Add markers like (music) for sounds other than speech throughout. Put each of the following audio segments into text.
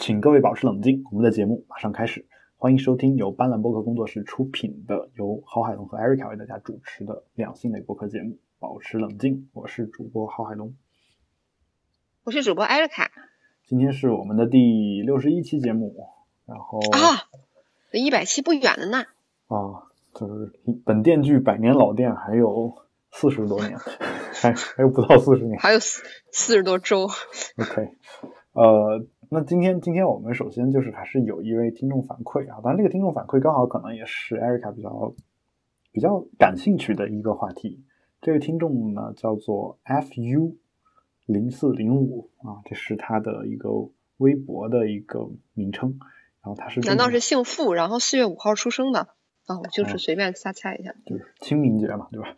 请各位保持冷静，我们的节目马上开始。欢迎收听由斑斓播客工作室出品的，由郝海龙和 Erica 为大家主持的两性类播客节目《保持冷静》。我是主播郝海龙，我是主播 Erica。今天是我们的第六十一期节目，然后啊，离一百期不远了呢。啊，就是本店距百年老店还有四十多年，(laughs) 还还有不到四十年，还有四四十多周。OK，呃。那今天，今天我们首先就是还是有一位听众反馈啊，当然这个听众反馈刚好可能也是艾瑞卡比较比较感兴趣的一个话题。这位听众呢叫做 fu 零四零五啊，这是他的一个微博的一个名称。然后他是难道是姓傅，然后四月五号出生的？啊哦，就是随便瞎猜一下，就是清明节嘛，对吧？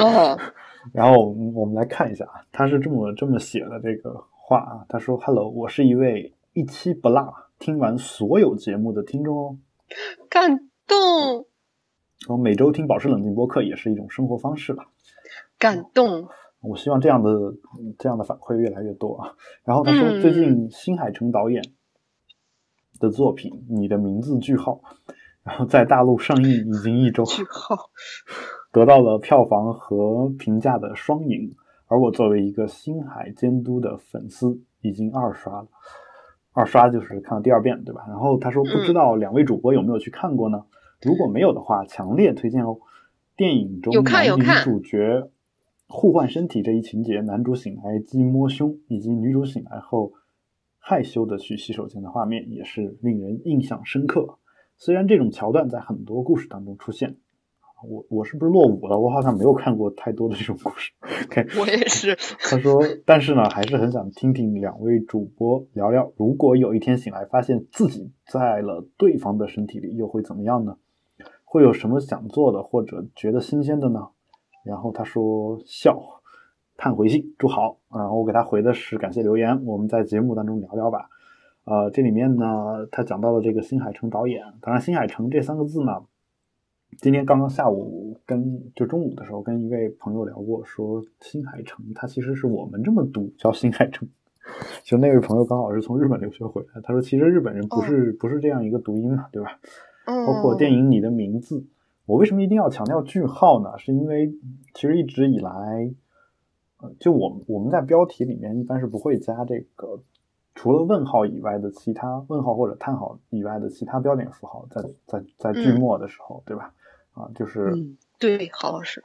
(laughs) 哦，然后我们来看一下啊，他是这么这么写的这个。话啊，他说：“Hello，我是一位一期不落听完所有节目的听众哦，感动。我每周听保持冷静播客也是一种生活方式吧，感动。我希望这样的这样的反馈越来越多啊。然后他说，最近新海诚导演的作品《你的名字》句号，然后在大陆上映已经一周，句号得到了票房和评价的双赢。”而我作为一个星海监督的粉丝，已经二刷了。二刷就是看了第二遍，对吧？然后他说，不知道两位主播有没有去看过呢？如果没有的话，强烈推荐哦。电影中男女主角互换身体这一情节，男主醒来即摸胸，以及女主醒来后害羞的去洗手间的画面，也是令人印象深刻。虽然这种桥段在很多故事当中出现。我我是不是落伍了？我好像没有看过太多的这种故事。OK，(laughs) 我也是。他说，但是呢，还是很想听听两位主播聊聊，如果有一天醒来发现自己在了对方的身体里，又会怎么样呢？会有什么想做的或者觉得新鲜的呢？然后他说笑，叹回信，祝好。然后我给他回的是感谢留言，我们在节目当中聊聊吧。呃，这里面呢，他讲到了这个新海诚导演。当然，新海诚这三个字呢。今天刚刚下午跟就中午的时候跟一位朋友聊过，说新海诚他其实是我们这么读叫新海诚，就那位朋友刚好是从日本留学回来，他说其实日本人不是不是这样一个读音嘛，对吧？包括电影《你的名字》，我为什么一定要强调句号呢？是因为其实一直以来，呃，就我们我们在标题里面一般是不会加这个除了问号以外的其他问号或者叹号以外的其他标点符号，在在在句末的时候，对吧？啊，就是，对，郝老师，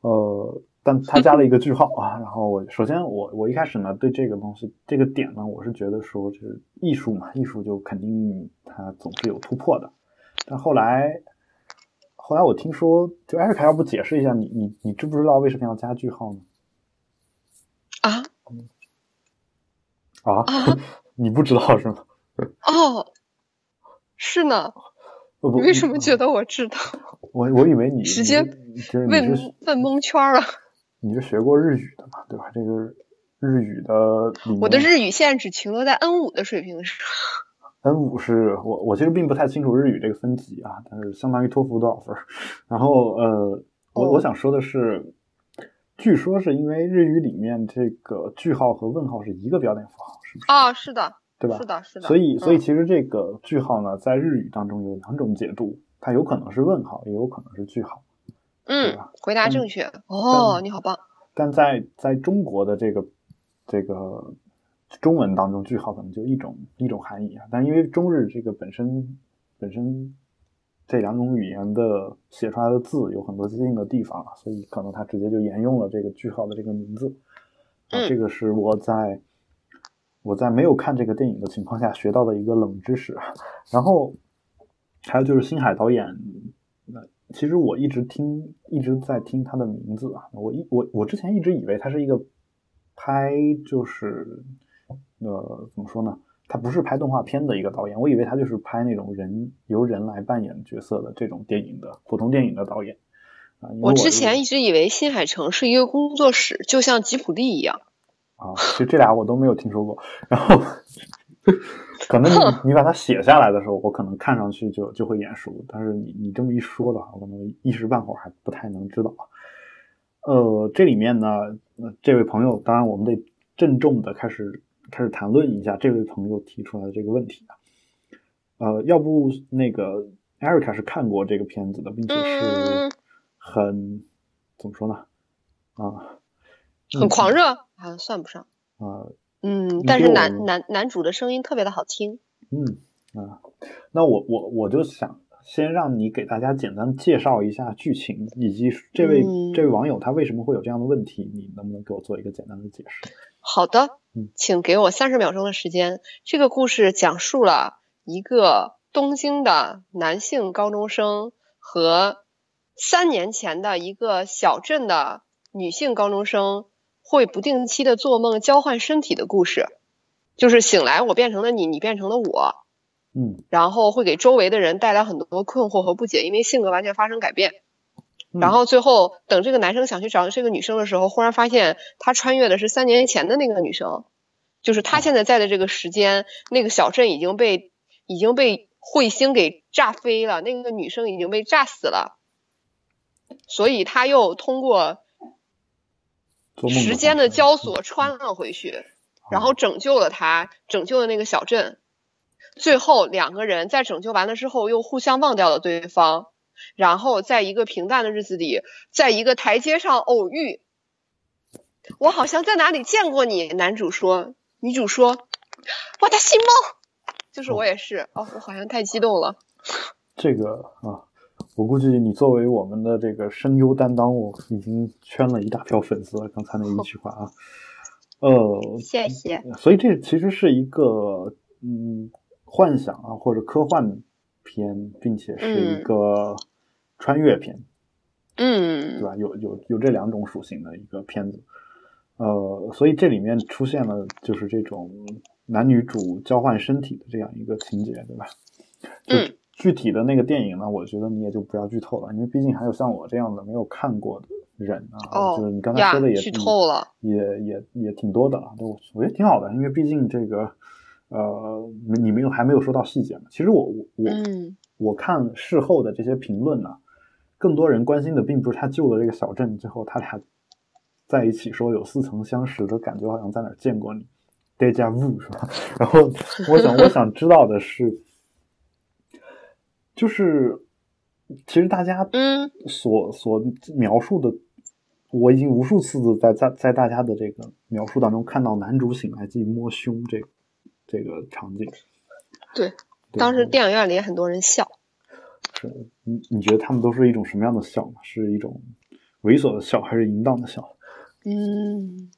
呃，但他加了一个句号啊，然后我首先我我一开始呢对这个东西这个点呢，我是觉得说就是艺术嘛，艺术就肯定它总是有突破的，但后来后来我听说，就艾瑞卡要不解释一下，你你你知不知道为什么要加句号呢？啊？啊？(laughs) 你不知道是吗？(laughs) 哦，是呢。你为什么觉得我知道？我我以为你直接问问蒙圈了。你是学过日语的嘛？对吧？这个日语的，我的日语现在只停留在 N 五的水平上。N 五是我我其实并不太清楚日语这个分级啊，但是相当于托福多少分？然后呃，我我想说的是，据说是因为日语里面这个句号和问号是一个标点符号，是不是？啊，是的。对吧？是的，是的。所以，所以其实这个句号呢，在日语当中有两种解读，它有可能是问号，也有可能是句号。嗯，回答正确。哦，你好棒。但在在中国的这个这个中文当中，句号可能就一种一种含义啊。但因为中日这个本身本身这两种语言的写出来的字有很多接近的地方啊，所以可能它直接就沿用了这个句号的这个名字。啊，这个是我在。我在没有看这个电影的情况下学到的一个冷知识，然后还有就是新海导演，那其实我一直听一直在听他的名字啊，我一我我之前一直以为他是一个拍就是呃怎么说呢，他不是拍动画片的一个导演，我以为他就是拍那种人由人来扮演角色的这种电影的普通电影的导演啊。我之前一直以为新海诚是一个工作室，就像吉普力一样。啊，其实这俩我都没有听说过。然后，可能你 (laughs) 你把它写下来的时候，我可能看上去就就会眼熟。但是你你这么一说的话，我可能一时半会儿还不太能知道。呃，这里面呢，这位朋友，当然我们得郑重的开始开始谈论一下这位朋友提出来的这个问题啊。呃，要不那个艾瑞卡是看过这个片子的，并且是很怎么说呢？啊，很狂热，好像算不上啊。嗯，但是男男男主的声音特别的好听。嗯啊，那我我我就想先让你给大家简单介绍一下剧情，以及这位这位网友他为什么会有这样的问题，你能不能给我做一个简单的解释？(laughs) 好的，嗯，请给我三十秒钟的时间。这个故事讲述了一个东京的男性高中生和三年前的一个小镇的女性高中生。会不定期的做梦交换身体的故事，就是醒来我变成了你，你变成了我，嗯，然后会给周围的人带来很多困惑和不解，因为性格完全发生改变。然后最后等这个男生想去找这个女生的时候，忽然发现他穿越的是三年前的那个女生，就是他现在在的这个时间，那个小镇已经被已经被彗星给炸飞了，那个女生已经被炸死了，所以他又通过。时间的胶索穿了回去，然后拯救了他，拯救了那个小镇。最后两个人在拯救完了之后，又互相忘掉了对方，然后在一个平淡的日子里，在一个台阶上偶遇。我好像在哪里见过你，男主说。女主说：“哇，他心梦，就是我也是。”哦，我好像太激动了。这个啊。我估计你作为我们的这个声优担当，我已经圈了一大票粉丝了。刚才那一句话啊，呃，(laughs) 谢谢。所以这其实是一个嗯幻想啊或者科幻片，并且是一个穿越片，嗯，对吧？有有有这两种属性的一个片子，呃，所以这里面出现了就是这种男女主交换身体的这样一个情节，对吧？嗯。具体的那个电影呢，我觉得你也就不要剧透了，因为毕竟还有像我这样的没有看过的人啊，就是你刚才说的也剧透了，也也也挺多的啊，都我觉得挺好的，因为毕竟这个呃，你没有还没有说到细节嘛。其实我我我我看事后的这些评论呢，更多人关心的并不是他救了这个小镇之后，他俩在一起说有似曾相识的感觉，好像在哪见过你，deja vu 是吧？(laughs) 然后我想我想知道的是。就是，其实大家嗯所所描述的，我已经无数次的在在在大家的这个描述当中看到男主醒来自己摸胸这这个场景。对，当时电影院里也很多人笑。是，你你觉得他们都是一种什么样的笑呢？是一种猥琐的笑，还是淫荡的笑？嗯，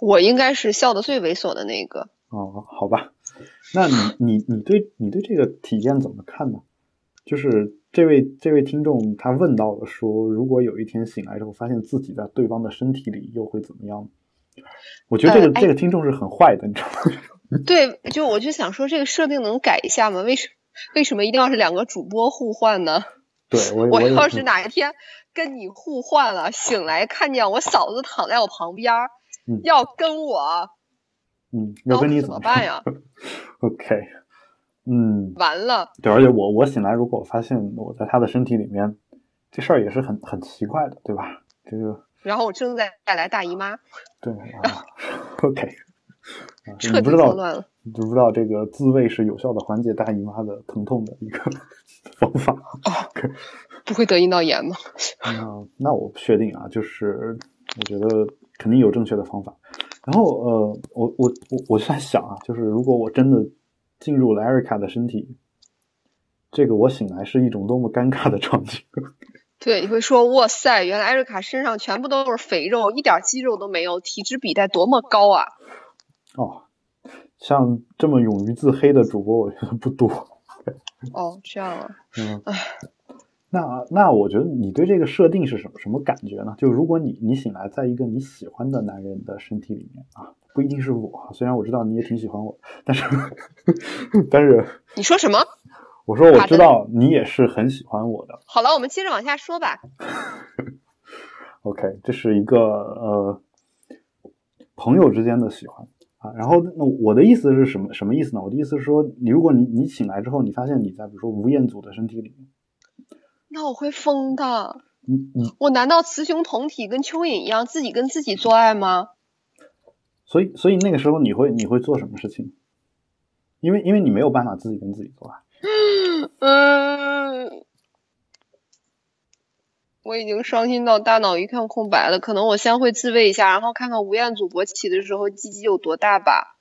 我应该是笑的最猥琐的那个。哦，好吧，那你你你对你对这个体验怎么看呢？就是这位这位听众，他问到了说，如果有一天醒来之后，发现自己在对方的身体里，又会怎么样？我觉得这个这个听众是很坏的，你知道吗？(laughs) 对，就我就想说，这个设定能改一下吗？为什为什么一定要是两个主播互换呢？(laughs) 对我，我要是哪一天跟你互换了，醒来看见我嫂子躺在我旁边，要跟我，嗯，要跟你怎么办呀？(laughs) OK。嗯，完了。对，而且我我醒来，如果我发现我在他的身体里面，这事儿也是很很奇怪的，对吧？这个。然后我正在带来大姨妈。(laughs) 对啊。OK。你不知道，你不知道这个自慰是有效的缓解大姨妈的疼痛的一个 (laughs) 方法。哦。不会得阴道炎吗？那那我不确定啊，就是我觉得肯定有正确的方法。然后呃，我我我我在想啊，就是如果我真的。进入了艾瑞卡的身体，这个我醒来是一种多么尴尬的场景。(laughs) 对，你会说哇塞，原来艾瑞卡身上全部都是肥肉，一点肌肉都没有，体脂比在多么高啊！哦，像这么勇于自黑的主播，我觉得不多。哦，这样啊。嗯。那那我觉得你对这个设定是什么什么感觉呢？就如果你你醒来在一个你喜欢的男人的身体里面啊。不一定是我，虽然我知道你也挺喜欢我，但是，(laughs) 但是你说什么？我说我知道你也是很喜欢我的。好了，我们接着往下说吧。OK，这是一个呃朋友之间的喜欢啊。然后，那我的意思是什么？什么意思呢？我的意思是说，你如果你你醒来之后，你发现你在比如说吴彦祖的身体里面，那我会疯的。你你我难道雌雄同体，跟蚯蚓一样，自己跟自己做爱吗？所以所以那个时候你会你会做什么事情？因为因为你没有办法自己跟自己做爱。嗯，我已经伤心到大脑一片空白了。可能我先会自慰一下，然后看看吴彦祖勃起的时候鸡鸡有多大吧。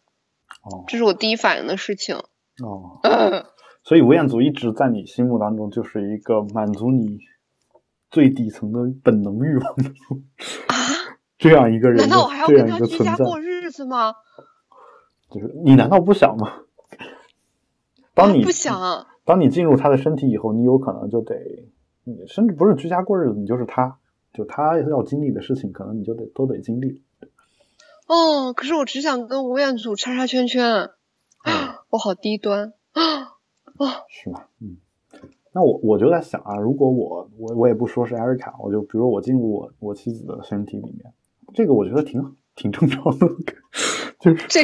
哦这是我第一反应的事情。哦，(laughs) 所以吴彦祖一直在你心目当中就是一个满足你最底层的本能欲望的啊 (laughs) 这样一个人难道我还要这样跟他。居家过日子吗？就是你难道不想吗？(laughs) 当你啊不想。当你进入他的身体以后，你有可能就得，你甚至不是居家过日子，你就是他，就他要经历的事情，可能你就得都得经历。哦，可是我只想跟吴彦祖叉叉圈圈，嗯我好低端。是吧？嗯，那我我就在想啊，如果我我我也不说是艾瑞卡，我就比如我进入我我妻子的身体里面，这个我觉得挺挺正常的，(laughs) 就是这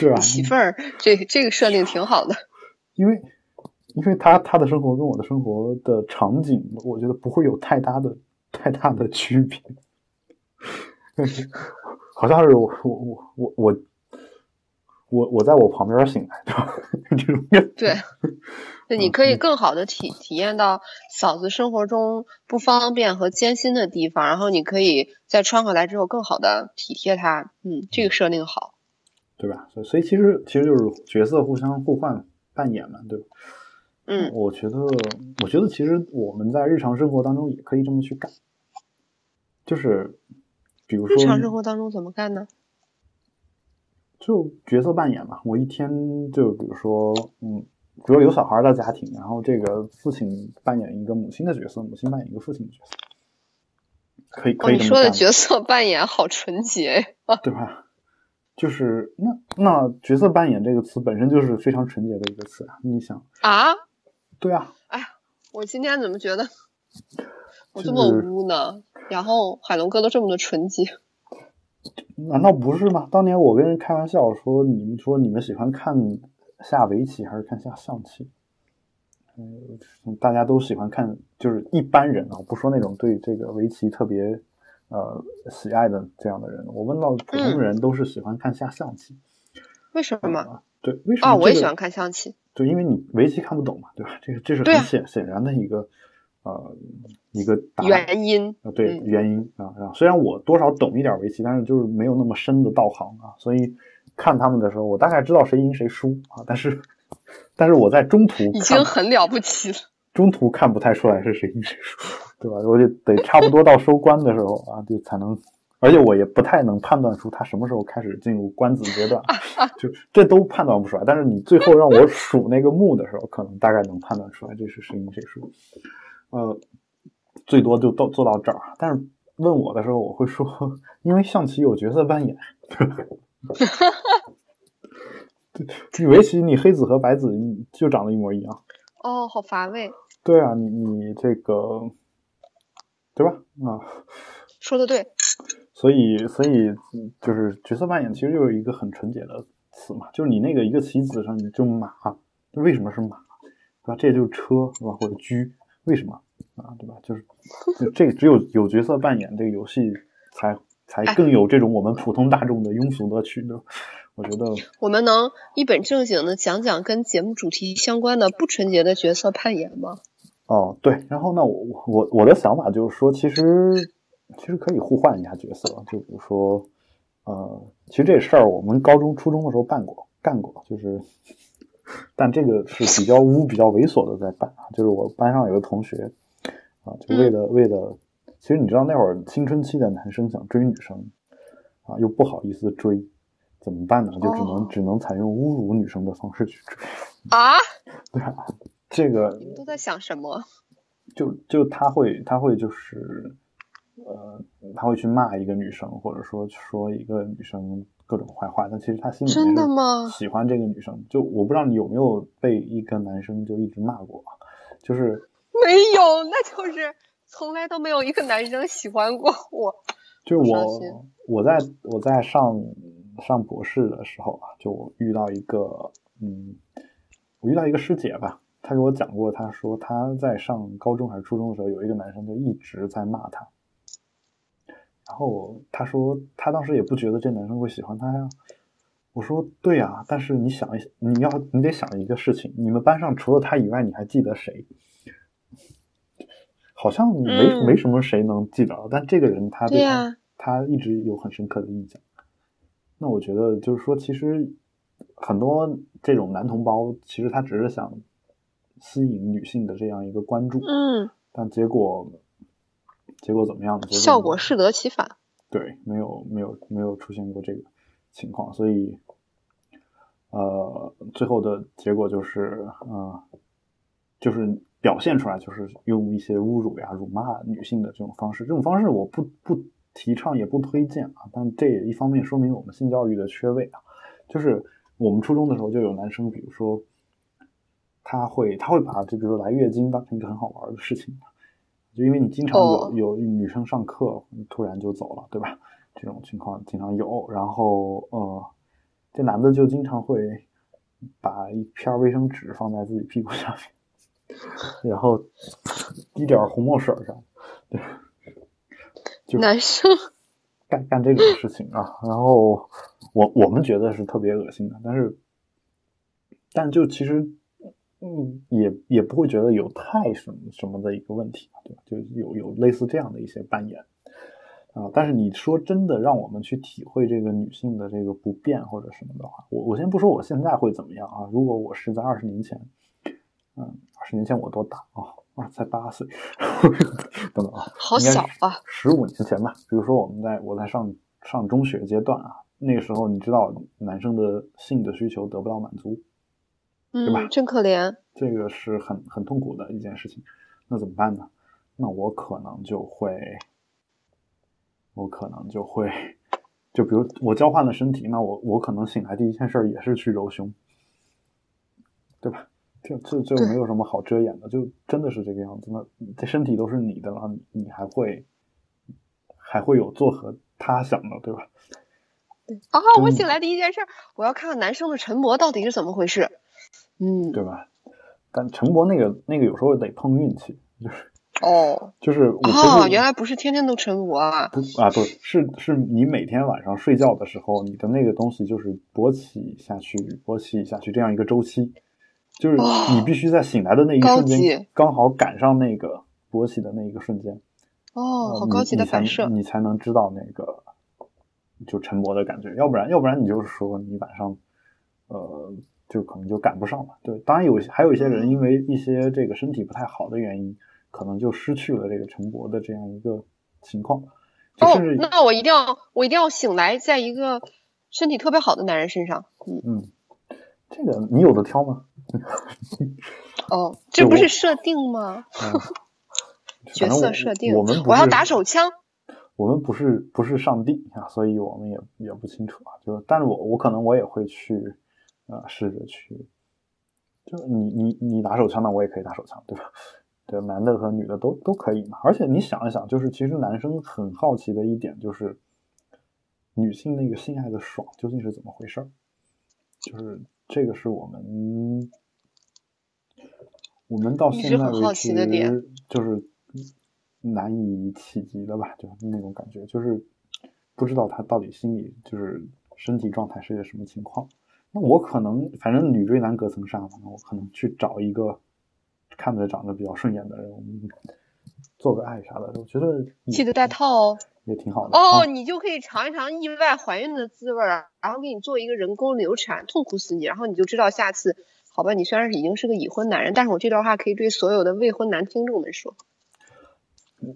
对吧？媳妇儿，这这个设定挺好的。因为因为他他的生活跟我的生活的场景，我觉得不会有太大的太大的区别。(laughs) 好像是我我我我我我我在我旁边醒来，对吧？这种对，对，(laughs) 你可以更好的体体验到嫂子生活中不方便和艰辛的地方，然后你可以在穿回来之后更好的体贴她。嗯，这个设定好。对吧？所以所以其实其实就是角色互相互换扮演嘛，对吧？嗯，我觉得我觉得其实我们在日常生活当中也可以这么去干，就是比如说日常生活当中怎么干呢？就角色扮演嘛，我一天就比如说，嗯，比如有小孩的家庭，然后这个父亲扮演一个母亲的角色，母亲扮演一个父亲的角色，可以哦，可以你说的角色扮演好纯洁呀。对吧？就是那那角色扮演这个词本身就是非常纯洁的一个词啊，你想，啊，对啊，哎我今天怎么觉得我这么污呢？然后海龙哥都这么的纯洁。难道不是吗？当年我跟人开玩笑说，你们说你们喜欢看下围棋还是看下象棋？嗯，大家都喜欢看，就是一般人啊，不说那种对这个围棋特别呃喜爱的这样的人。我问到普通人都是喜欢看下象棋。为什么？啊对，为什么、啊，这个？我也喜欢看象棋。对，因为你围棋看不懂嘛，对吧？这个这是很显、显然的一个呃一个答。原因。啊，对，嗯原因啊啊，虽然我多少懂一点围棋，但是就是没有那么深的道行啊，所以看他们的时候，我大概知道谁赢谁输啊，但是但是我在中途已经很了不起了。中途看不太出来是谁赢谁输，对吧？我就得差不多到收官的时候啊，就才能，而且我也不太能判断出他什么时候开始进入官子阶段，(laughs) 就这都判断不出来。但是你最后让我数那个目的时候，可能大概能判断出来这是谁赢谁输。呃，最多就到做到这儿。但是问我的时候，我会说，因为象棋有角色扮演，哈哈？对，围棋你黑子和白子就长得一模一样。哦，好乏味。对啊，你你这个，对吧？啊，说的对。所以所以就是角色扮演其实就是一个很纯洁的词嘛，就是你那个一个棋子上你就马，为什么是马？对吧？这就是车，对吧？或者车，为什么啊？对吧？就是就这个只有有角色扮演这个游戏才才更有这种我们普通大众的庸俗乐趣的。我觉得 (laughs) 我们能一本正经的讲讲跟节目主题相关的不纯洁的角色扮演吗？哦，对，然后呢，我我我的想法就是说，其实其实可以互换一下角色，就比如说，呃，其实这事儿我们高中、初中的时候办过，干过，就是，但这个是比较污、比较猥琐的在办啊，就是我班上有个同学啊，就为了为了，其实你知道那会儿青春期的男生想追女生啊，又不好意思追，怎么办呢？就只能、哦只能采用侮辱女生的方式去追，啊，(laughs) 对啊，这个你们都在想什么？(laughs) 就就他会他会就是呃他会去骂一个女生，或者说说一个女生各种坏话，但其实他心里真的吗喜欢这个女生。就我不知道你有没有被一个男生就一直骂过，就是没有，那就是从来都没有一个男生喜欢过我。就我我在我在上上博士的时候啊，就遇到一个嗯，我遇到一个师姐吧，她给我讲过，她说她在上高中还是初中的时候，有一个男生就一直在骂她，然后他说他当时也不觉得这男生会喜欢他呀。我说对呀，但是你想一，你要你得想一个事情，你们班上除了他以外，你还记得谁？好像没嗯没什么谁能记得，但这个人他对他一直有很深刻的印象。那我觉得就是说，其实很多这种男同胞，其实他只是想吸引女性的这样一个关注，嗯，但结果结果怎么样呢？结效果适得其反。对，没有没有没有出现过这个情况，所以呃，最后的结果就是呃，就是表现出来就是用一些侮辱呀、辱骂女性的这种方式，这种方式我不不提倡也不推荐啊，但这也一方面说明我们性教育的缺位啊，就是我们初中的时候就有男生，比如说他会他会把就比如说来月经当成一个很好玩的事情。就因为你经常有、哦有女生上课突然就走了，对吧？这种情况经常有。然后呃，这男的就经常会把一片卫生纸放在自己屁股下面，(laughs) 然后滴点红墨水上，对，就男生 (laughs) 干干这种事情啊。然后我我们觉得是特别恶心的，但是但就其实。嗯，也也不会觉得有太什么什么的一个问题，对吧？就有有类似这样的一些扮演啊、但是你说真的让我们去体会这个女性的这个不便或者什么的话，我我先不说我现在会怎么样啊，如果我是在二十年前，嗯，二十年前我多大啊？啊，才八岁，(laughs) 等等啊，好小啊，十五年前吧。比如说我们在我在上上中学阶段啊，那个时候你知道男生的性的需求得不到满足，对吧嗯，真可怜。这个是很很痛苦的一件事情，那怎么办呢？那我可能就会，我可能就会，就比如我交换了身体，那我我可能醒来第一件事儿也是去揉胸，对吧？这这这没有什么好遮掩的，就真的是这个样子。那这身体都是你的了，你你还会还会有做何他想的，对吧？啊，我醒来第一件事，我要看看男生的晨勃到底是怎么回事。嗯，对吧？但陈博那个那个有时候得碰运气，就是哦就是我、哦，原来不是天天都晨勃啊。不啊，不是，是是你每天晚上睡觉的时候，你的那个东西就是勃起下去，勃起下去这样一个周期，就是哦你必须在醒来的那一瞬间级，刚好赶上那个勃起的那一个瞬间，哦，好高级的反射。你才能知道那个就晨勃的感觉，要不然要不然你就是说你晚上呃就可能就赶不上了。对，当然有还有一些人因为一些这个身体不太好的原因，可能就失去了这个晨勃的这样一个情况，哦，那我一定要，我一定要醒来在一个身体特别好的男人身上。嗯，嗯，这个你有的挑吗？(laughs) 哦，这不是设定吗？(laughs) 嗯，角色设定，我们我要打手枪。我们不是不是上帝啊，所以我们也也不清楚啊。就但是我我可能我也会去呃试着去，就你你你打手枪，那我也可以打手枪，对吧？对，男的和女的都都可以嘛。而且你想一想，就是其实男生很好奇的一点就是，女性那个性爱的爽究竟是怎么回事儿？就是这个是我们我们到现在为止就是难以企及的吧，就是那种感觉，就是不知道他到底心里就是身体状态是个什么情况。那我可能反正女追男隔层纱嘛，那我可能去找一个看着长得比较顺眼的人，我们做个爱啥的，我觉得记得带套哦。也挺好的。哦，啊你就可以尝一尝意外怀孕的滋味儿，然后给你做一个人工流产，痛苦死你，然后你就知道下次，好吧，你虽然是已经是个已婚男人，但是我这段话可以对所有的未婚男听众们说。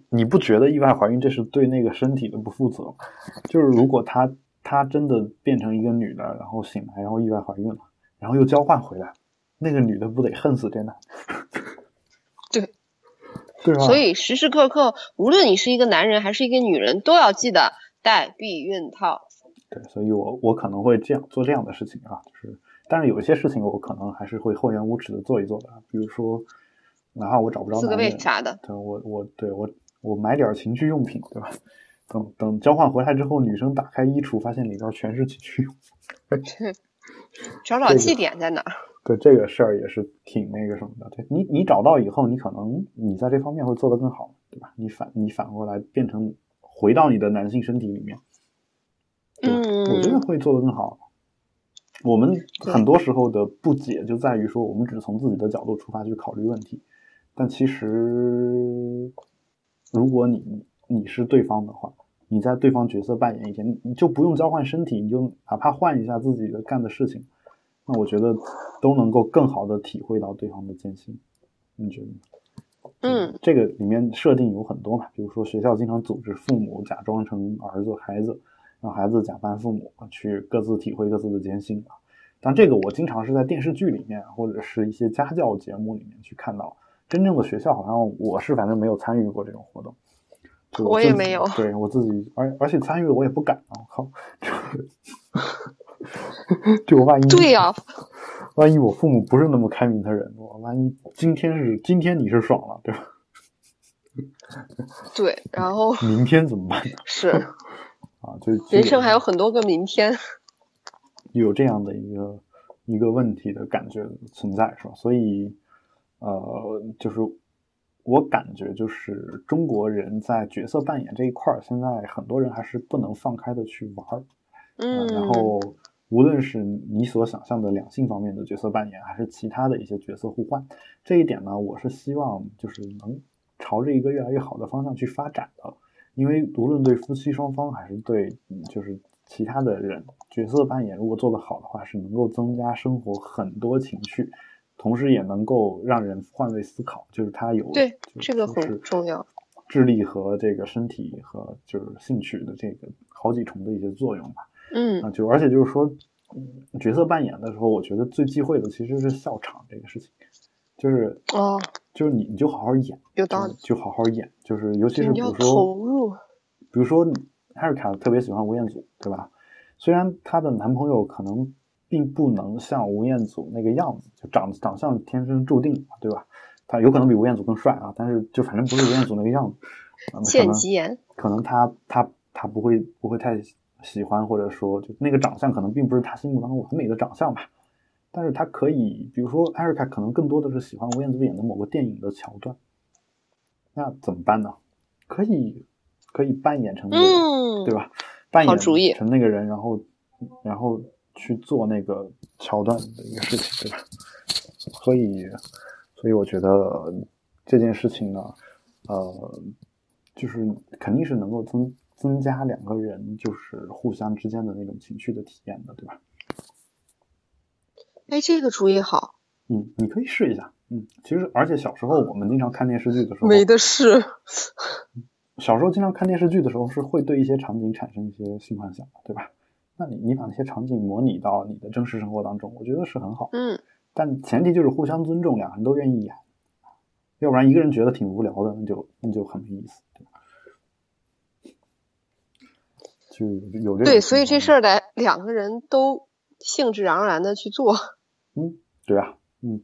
你不觉得意外怀孕这是对那个身体的不负责吗？(laughs) 就是如果她她真的变成一个女的，然后醒来，然后意外怀孕了，然后又交换回来，那个女的不得恨死这男的？(laughs) 对，对吧？所以时时刻刻，无论你是一个男人还是一个女人，都要记得戴避孕套。对，所以我我可能会这样做这样的事情啊，就是，但是有一些事情我可能还是会厚颜无耻的做一做的，比如说，哪怕我找不着四个男人，胃啥的，对我我对我我买点情趣用品，对吧？等等交换回来之后，女生打开衣橱，发现里边全是情趣用品。(laughs) 找找这个气点在哪儿。对这个事儿也是挺那个什么的。对你，你找到以后，你可能你在这方面会做得更好，对吧？你反你反过来变成回到你的男性身体里面，嗯，我觉得会做得更好。我们很多时候的不解就在于说，我们只从自己的角度出发去考虑问题，但其实，如果你你是对方的话，你在对方角色扮演一天，你就不用交换身体，你就哪怕换一下自己的干的事情，那我觉得都能够更好的体会到对方的艰辛。你觉得？嗯，这个里面设定有很多嘛，比如说学校经常组织父母假装成儿子孩子。让孩子假扮父母去各自体会各自的艰辛啊！但这个我经常是在电视剧里面或者是一些家教节目里面去看到。真正的学校好像我是反正没有参与过这种活动，我也没有。对我自己，而而且参与了我也不敢啊！我靠，(laughs) 就万一对呀，万一我父母不是那么开明的人，我万一今天是今天你是爽了，对吧？对，然后明天怎么办呢？是。(laughs) 啊，就人生还有很多个明天，(laughs) 有这样的一个一个问题的感觉存在，是吧？所以，呃，就是我感觉，就是中国人在角色扮演这一块儿，现在很多人还是不能放开的去玩儿。嗯，然后无论是你所想象的两性方面的角色扮演，还是其他的一些角色互换，这一点呢，我是希望就是能朝着一个越来越好的方向去发展的。因为无论对夫妻双方还是对就是其他的人，角色扮演如果做得好的话，是能够增加生活很多情趣，同时也能够让人换位思考，就是他有对这个很重要，智力和这个身体和就是兴趣的这个好几重的一些作用吧。嗯啊，就而且就是说，角色扮演的时候，我觉得最忌讳的其实是笑场这个事情，就是哦。就是你，你就好好演，有道理，就好好演。就是尤其是比如说，投入。比如说，艾瑞卡特别喜欢吴彦祖，对吧？虽然她的男朋友可能并不能像吴彦祖那个样子，就长长相天生注定，对吧？他有可能比吴彦祖更帅啊，但是就反正不是吴彦祖那个样子。见吉言。可能他他他不会不会太喜欢，或者说就那个长相可能并不是他心目当中完美的长相吧。但是他可以，比如说艾瑞卡可能更多的是喜欢吴彦祖演的某个电影的桥段，那怎么办呢？可以可以扮演成那个人，对吧？扮演成那个人，然后然后去做那个桥段的一个事情，对吧？所以所以我觉得这件事情呢，呃，就是肯定是能够增增加两个人就是互相之间的那种情绪的体验的，对吧？哎，这个主意好。嗯，你可以试一下。嗯，其实而且小时候我们经常看电视剧的时候，没得试。小时候经常看电视剧的时候，是会对一些场景产生一些性幻想，对吧？那你你把那些场景模拟到你的真实生活当中，我觉得是很好。嗯。但前提就是互相尊重，两个人都愿意演，要不然一个人觉得挺无聊的，那就那就很没意思，对吧？就有这对，所以这事儿得两个人都兴致盎然的去做。嗯，对啊，嗯，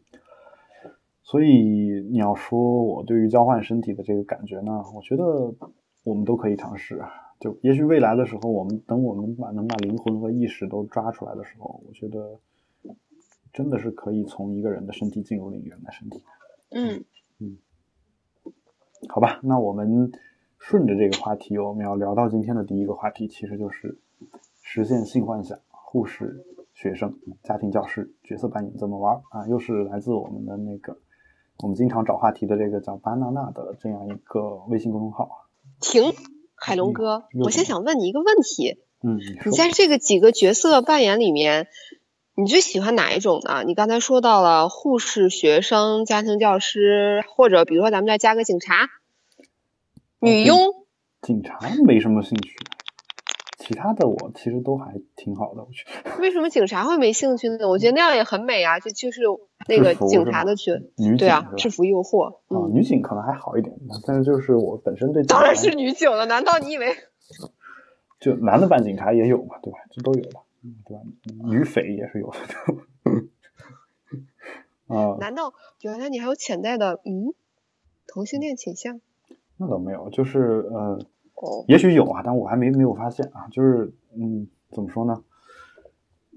所以你要说我对于交换身体的这个感觉呢，我觉得我们都可以尝试。就也许未来的时候，我们等我们把能把灵魂和意识都抓出来的时候，我觉得真的是可以从一个人的身体进入另一个人的身体。嗯嗯，好吧，那我们顺着这个话题，我们要聊到今天的第一个话题，其实就是实现性幻想，护士。学生、家庭教师角色扮演怎么玩啊？又是来自我们的那个，我们经常找话题的这个叫巴娜娜的这样一个微信公众号。停，海龙哥，我先想问你一个问题。嗯，你在这个几个角色扮演里面，你最喜欢哪一种呢？你刚才说到了护士、学生、家庭教师，或者比如说咱们再加个警察、女佣。警察没什么兴趣。其他的我其实都还挺好的，我觉得。为什么警察会没兴趣呢？我觉得那样也很美啊，就就是那个警察的角，对啊，制服诱惑。啊，女警可能还好一点，但是就是我本身对。当然是女警了，难道你以为？(laughs) 就男的扮警察也有嘛，对吧？这都有的，对吧？女匪也是有的。(laughs) 啊？难道原来你还有潜在的嗯同性恋倾向？那倒没有，就是呃。也许有啊，但我还没没有发现啊。就是，嗯，怎么说呢？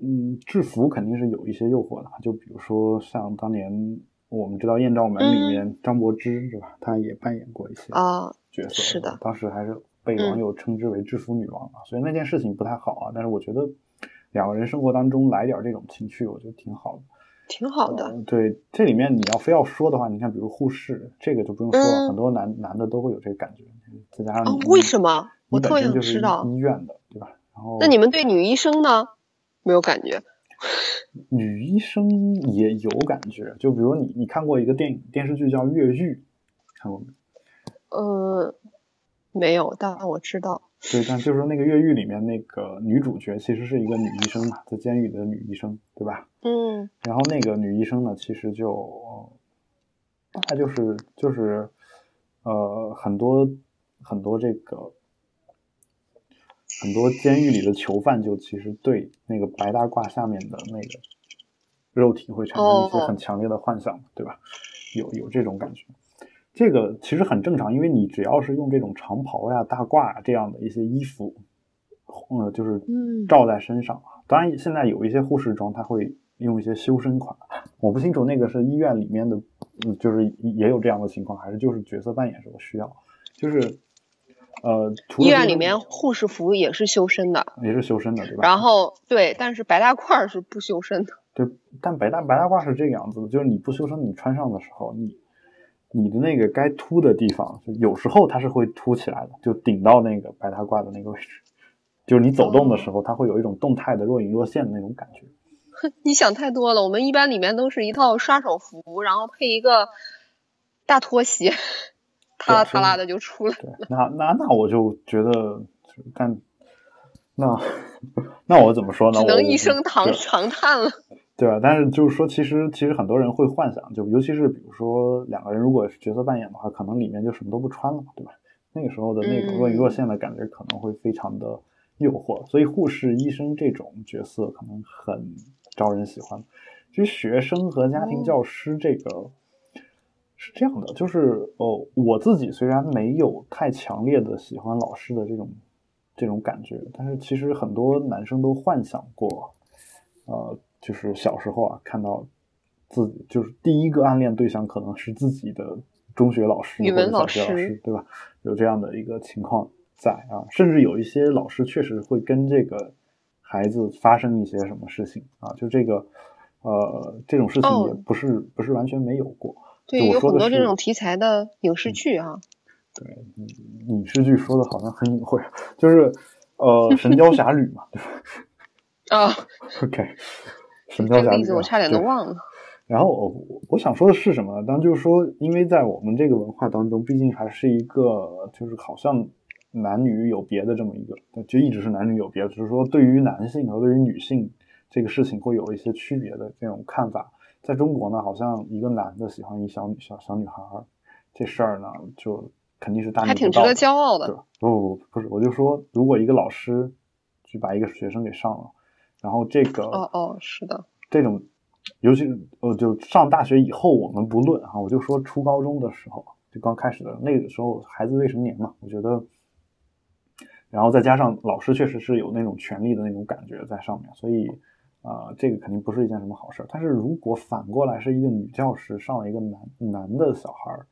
嗯，制服肯定是有一些诱惑的。就比如说，像当年我们知道《艳照门》里面张柏芝是吧？她也扮演过一些啊角色，是的。当时还是被网友称之为“制服女王”啊，所以那件事情不太好啊。但是我觉得两个人生活当中来点这种情趣，我觉得挺好的。挺好的。对，这里面你要非要说的话，你看，比如护士，这个就不用说了，很多男男的都会有这个感觉。再加上为什么？我特别想知道。医院的，对吧？然后那你们对女医生呢？没有感觉？女医生也有感觉，就比如你，你看过一个电影电视剧叫《越狱》，看过没？呃，没有，但我知道。对，但就是说那个《越狱》里面那个女主角其实是一个女医生嘛，在监狱的女医生，对吧？嗯。然后那个女医生呢，其实就大概就是就是呃很多很多这个很多监狱里的囚犯，就其实对那个白大褂下面的那个肉体会产生一些很强烈的幻想，对吧？有有这种感觉。这个其实很正常，因为你只要是用这种长袍呀、大褂呀这样的一些衣服，呃，就是罩在身上。当然，现在有一些护士装，它会用一些修身款。(laughs) 我不清楚那个是医院里面的，嗯，就是也有这样的情况，还是就是角色扮演时候需要。就是呃，医院里面护士服也是修身的，也是修身的，对吧？然后对，但是白大褂是不修身的。对，但白大白大褂是这个样子的，就是你不修身，你穿上的时候，你。你的那个该凸的地方，就有时候它是会凸起来的，就顶到那个白大褂的那个位置，就是你走动的时候，它会有一种动态的若隐若现的那种感觉。你想太多了，我们一般里面都是一套刷手服，然后配一个大拖鞋，踏啦踏啦的就出来了。(laughs) 那那那我就觉得，但那 (laughs) 那我怎么说呢？只能一声长长叹了。对吧？但是就是说，其实其实很多人会幻想，就尤其是比如说两个人如果是角色扮演的话，可能里面就什么都不穿了，对吧？那个时候的那种若隐若现的感觉可能会非常的诱惑，所以护士、医生这种角色可能很招人喜欢。其实学生和家庭教师这个是这样的，就是哦，我自己虽然没有太强烈的喜欢老师的这种这种感觉，但是其实很多男生都幻想过，呃。就是小时候啊，看到自己就是第一个暗恋对象可能是自己的中学老师或者小学老师，对吧？有这样的一个情况在啊，甚至有一些老师确实会跟这个孩子发生一些什么事情啊，就这个呃这种事情也不是不是完全没有过。对，有很多这种题材的影视剧啊。对，影视剧说的好像很隐晦，就是呃《神雕侠侣》嘛，对吧？啊，(laughs) (laughs) OK。神雕侠侣，我差点都忘了。然后我我想说的是什么？当就是说，因为在我们这个文化当中，毕竟还是一个就是好像男女有别的这么一个，就一直是男女有别，只是说对于男性和对于女性这个事情会有一些区别的这种看法。在中国呢，好像一个男的喜欢一小女小小女孩，这事儿呢就肯定是大逆还挺值得骄傲的。不不不，不是，我就说，如果一个老师去把一个学生给上了。然后这个哦哦是的，这种，尤其呃就上大学以后我们不论哈，我就说初高中的时候就刚开始的那个时候孩子未成年嘛，我觉得，然后再加上老师确实是有那种权力的那种感觉在上面，所以啊这个肯定不是一件什么好事。但是如果反过来是一个女教师上了一个男男的小孩儿，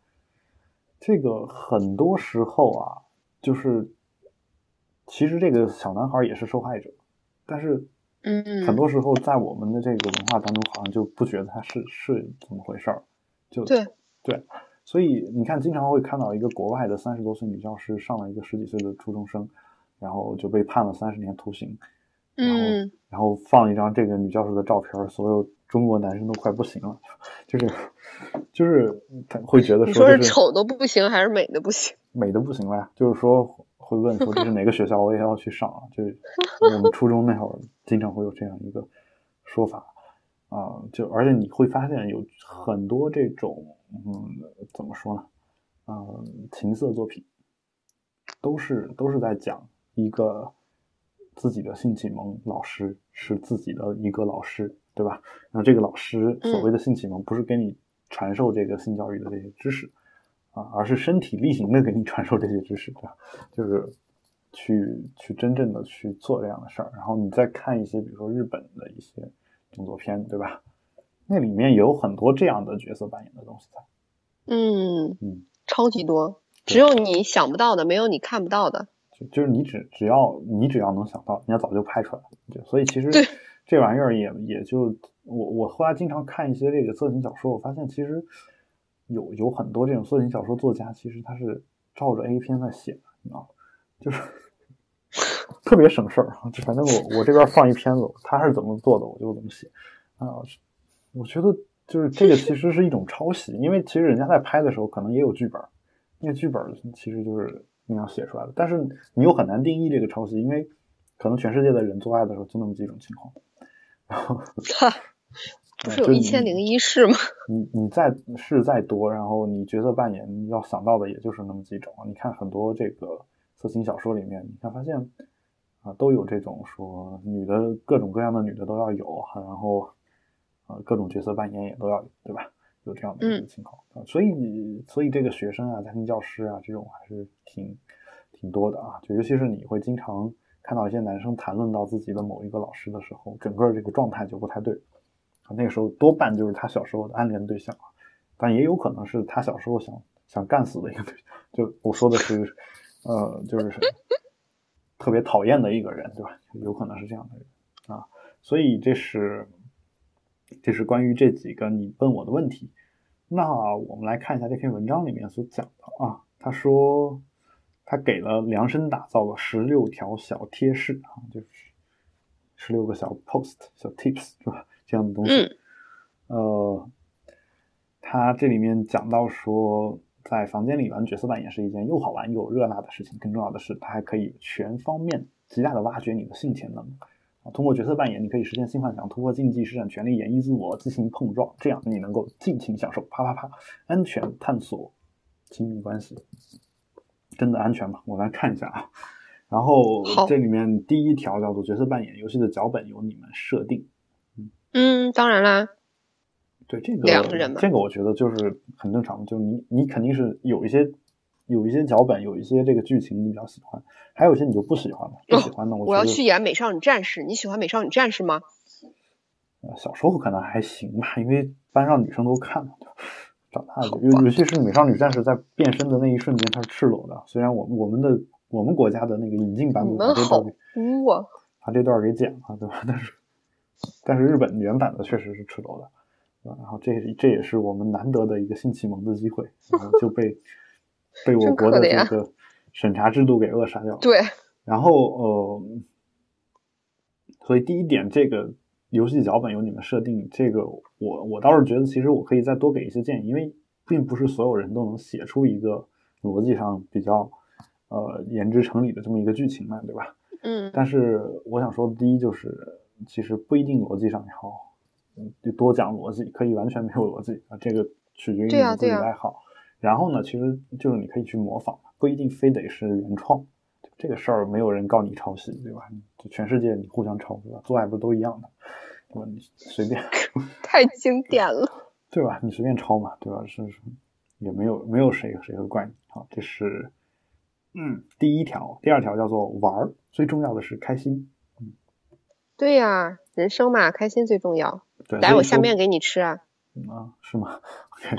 这个很多时候啊就是其实这个小男孩也是受害者，但是。嗯，很多时候在我们的这个文化当中，好像就不觉得它是是怎么回事儿，就对对，所以你看，经常会看到一个国外的三十多岁女教师上了一个十几岁的初中生，然后就被判了三十年徒刑，然后然后放一张这个女教师的照片，所有中国男生都快不行了，就是就是他会觉得说是丑的不行，还是美的不行？美的不行了呀，就是说。会问说这是哪个学校，我也要去上啊！就我们初中那会儿，经常会有这样一个说法啊。就而且你会发现有很多这种，嗯，怎么说呢？嗯，情色作品都是都是在讲一个自己的性启蒙，老师是自己的一个老师，对吧？然后这个老师所谓的性启蒙，不是给你传授这个性教育的这些知识。啊，而是身体力行的给你传授这些知识，对吧？就是去去真正的去做这样的事儿，然后你再看一些，比如说日本的一些动作片，对吧？那里面有很多这样的角色扮演的东西在。嗯嗯，超级多，只有你想不到的，没有你看不到的。就就是你只只要你只要能想到，人家早就拍出来了。就所以其实对这玩意儿也也就我我后来经常看一些这个色情小说，我发现其实有有很多这种色情小说作家，其实他是照着 A 片在写的，你知道吗？就是 (laughs) 特别省事儿啊。就反正我我这边放一片子，他是怎么做的，我就怎么写啊。我觉得就是这个其实是一种抄袭，因为其实人家在拍的时候可能也有剧本，那个剧本其实就是那样写出来的，但是你又很难定义这个抄袭，因为可能全世界的人做爱的时候就那么几种情况，然 (laughs) 后不是有一千零一室吗？(laughs) 你你再试再多，然后你角色扮演你要想到的也就是那么几种。你看很多这个色情小说里面，你看发现啊都有这种说女的各种各样的女的都要有，然后啊各种角色扮演也都要有，对吧？有这样的一个情况啊，所以所以这个学生啊、家庭教师啊这种还是挺挺多的啊，就尤其是你会经常看到一些男生谈论到自己的某一个老师的时候，整个这个状态就不太对啊，那个时候多半就是他小时候的暗恋对象啊，但也有可能是他小时候想想干死的一个对象，就我说的是呃就是 (laughs) 特别讨厌的一个人，对吧？有可能是这样的人啊，所以这是。这是关于这几个你问我的问题，那我们来看一下这篇文章里面所讲的啊。他说他给了量身打造了十六条小贴士啊，就是十六个小 post 小 tips 是吧？这样的东西。呃，他这里面讲到说，在房间里玩角色扮演是一件又好玩又热辣的事情，更重要的是，它还可以全方面极大的挖掘你的性潜能。啊，通过角色扮演，你可以实现性幻想，突破禁忌，施展权力演绎自我，进行碰撞，这样你能够尽情享受，啪啪啪，安全探索亲密关系，真的安全吗？我来看一下啊。然后这里面第一条叫做角色扮演游戏的脚本由你们设定。嗯嗯，当然啦。对这个两个人这个我觉得就是很正常，就是你你肯定是有一些。有一些脚本，有一些这个剧情你比较喜欢，还有一些你就不喜欢嘛。不喜欢的，我我要去演美少女战士。你喜欢美少女战士吗？呃，小时候可能还行吧，因为班上女生都看嘛。长大了，尤尤其是美少女战士在变身的那一瞬间，它是赤裸的。虽然我我们的我们国家的那个引进版本把这段污啊，把这段给剪了，对吧？但是但是日本原版的确实是赤裸的，然后这这也是我们难得的一个性启蒙的机会，然后就被。(laughs) 被我国的这个审查制度给扼杀掉了。对，然后呃，所以第一点，这个游戏脚本由你们设定，这个我我倒是觉得，其实我可以再多给一些建议，因为并不是所有人都能写出一个逻辑上比较呃言之成理的这么一个剧情嘛，对吧？嗯。但是我想说的第一就是，其实不一定逻辑上好，嗯，就多讲逻辑，可以完全没有逻辑啊，这个取决于你自己爱好。然后呢，其实就是你可以去模仿，不一定非得是原创。这个事儿没有人告你抄袭，对吧？就全世界你互相抄，对吧？做爱不都一样的，对吧？你随便，(laughs) 太经典了，对吧？你随便抄嘛，对吧？是是，也没有没有谁谁会怪你。好，这是嗯第一条，第二条叫做玩儿，最重要的是开心。嗯，对呀，人生嘛，开心最重要。对，来，我下面给你吃啊。啊，是吗？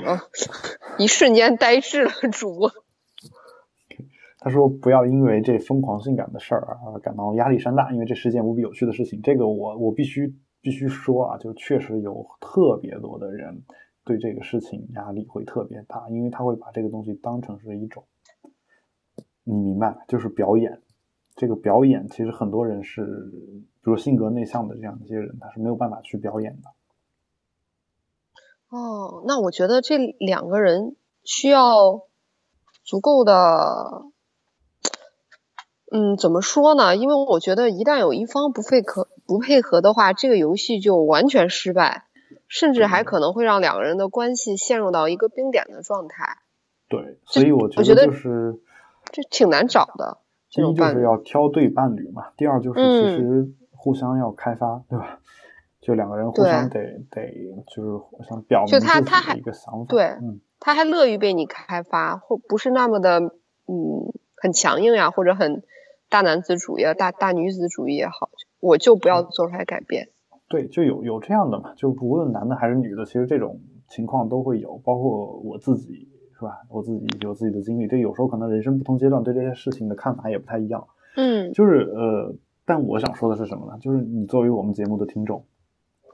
啊，(laughs) 一瞬间呆滞了，主播。(laughs) 他说：“不要因为这疯狂性感的事儿啊感到压力山大，因为这是件无比有趣的事情。这个我我必须必须说啊，就确实有特别多的人对这个事情压力会特别大，因为他会把这个东西当成是一种，你明白，就是表演。这个表演其实很多人是，比如性格内向的这样一些人，他是没有办法去表演的。”哦，那我觉得这两个人需要足够的，嗯，怎么说呢？因为我觉得一旦有一方不配合不配合的话，这个游戏就完全失败，甚至还可能会让两个人的关系陷入到一个冰点的状态。对，所以我觉得就是这挺难找的。第一就是要挑对伴侣嘛，第二就是其实互相要开发，对吧？就两个人互相得得，就是互相表明自己的一个想法。对，嗯，他还乐于被你开发，或不是那么的，嗯，很强硬呀，或者很大男子主义、大大女子主义也好，我就不要做出来改变。对，就有有这样的嘛，就无论男的还是女的，其实这种情况都会有，包括我自己是吧？我自己有自己的经历，这有时候可能人生不同阶段对这些事情的看法也不太一样。嗯，就是呃，但我想说的是什么呢？就是你作为我们节目的听众，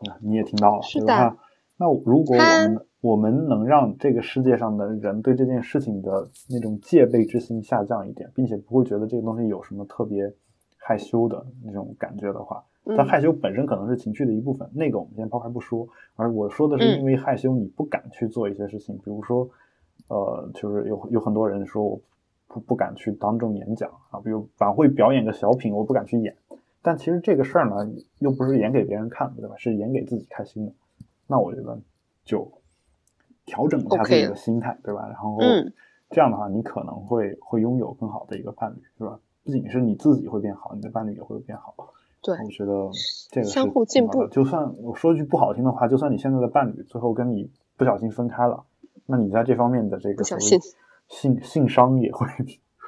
啊，你也听到了，是吧？那如果我们我们能让这个世界上的人对这件事情的那种戒备之心下降一点，并且不会觉得这个东西有什么特别害羞的那种感觉的话，嗯但害羞本身可能是情绪的一部分，那个我们先抛开不说。而我说的是嗯因为害羞，你不敢去做一些事情，比如说，呃，就是有有很多人说我不不敢去当众演讲啊，比如晚会表演个小品，我不敢去演。但其实这个事儿呢，又不是演给别人看的，对吧？是演给自己开心的。那我觉得就调整一下自己的心态，对吧？然后嗯这样的话，你可能会会拥有更好的一个伴侣，是吧？不仅是你自己会变好，你的伴侣也会变好。对我觉得这个是相互进步就算我说句不好听的话，就算你现在的伴侣最后跟你不小心分开了，那你在这方面的这个不小所谓心性性商也会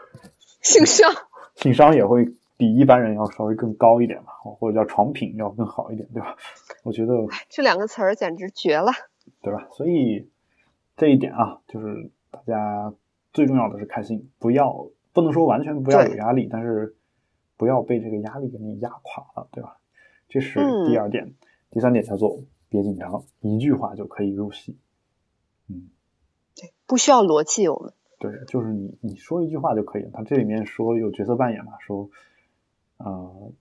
(laughs) 性商，性商也会比一般人要稍微更高一点吧，或者叫床品要更好一点，对吧？我觉得这两个词儿简直绝了。对吧？所以这一点啊，就是大家最重要的是开心，不要不能说完全不要有压力，但是不要被这个压力给你压垮了，对吧？这是嗯第二点。第三点叫做别紧张，一句话就可以入戏。嗯，不需要逻辑，我们对，就是你你说一句话就可以了。他这里面说有角色扮演嘛，说呃，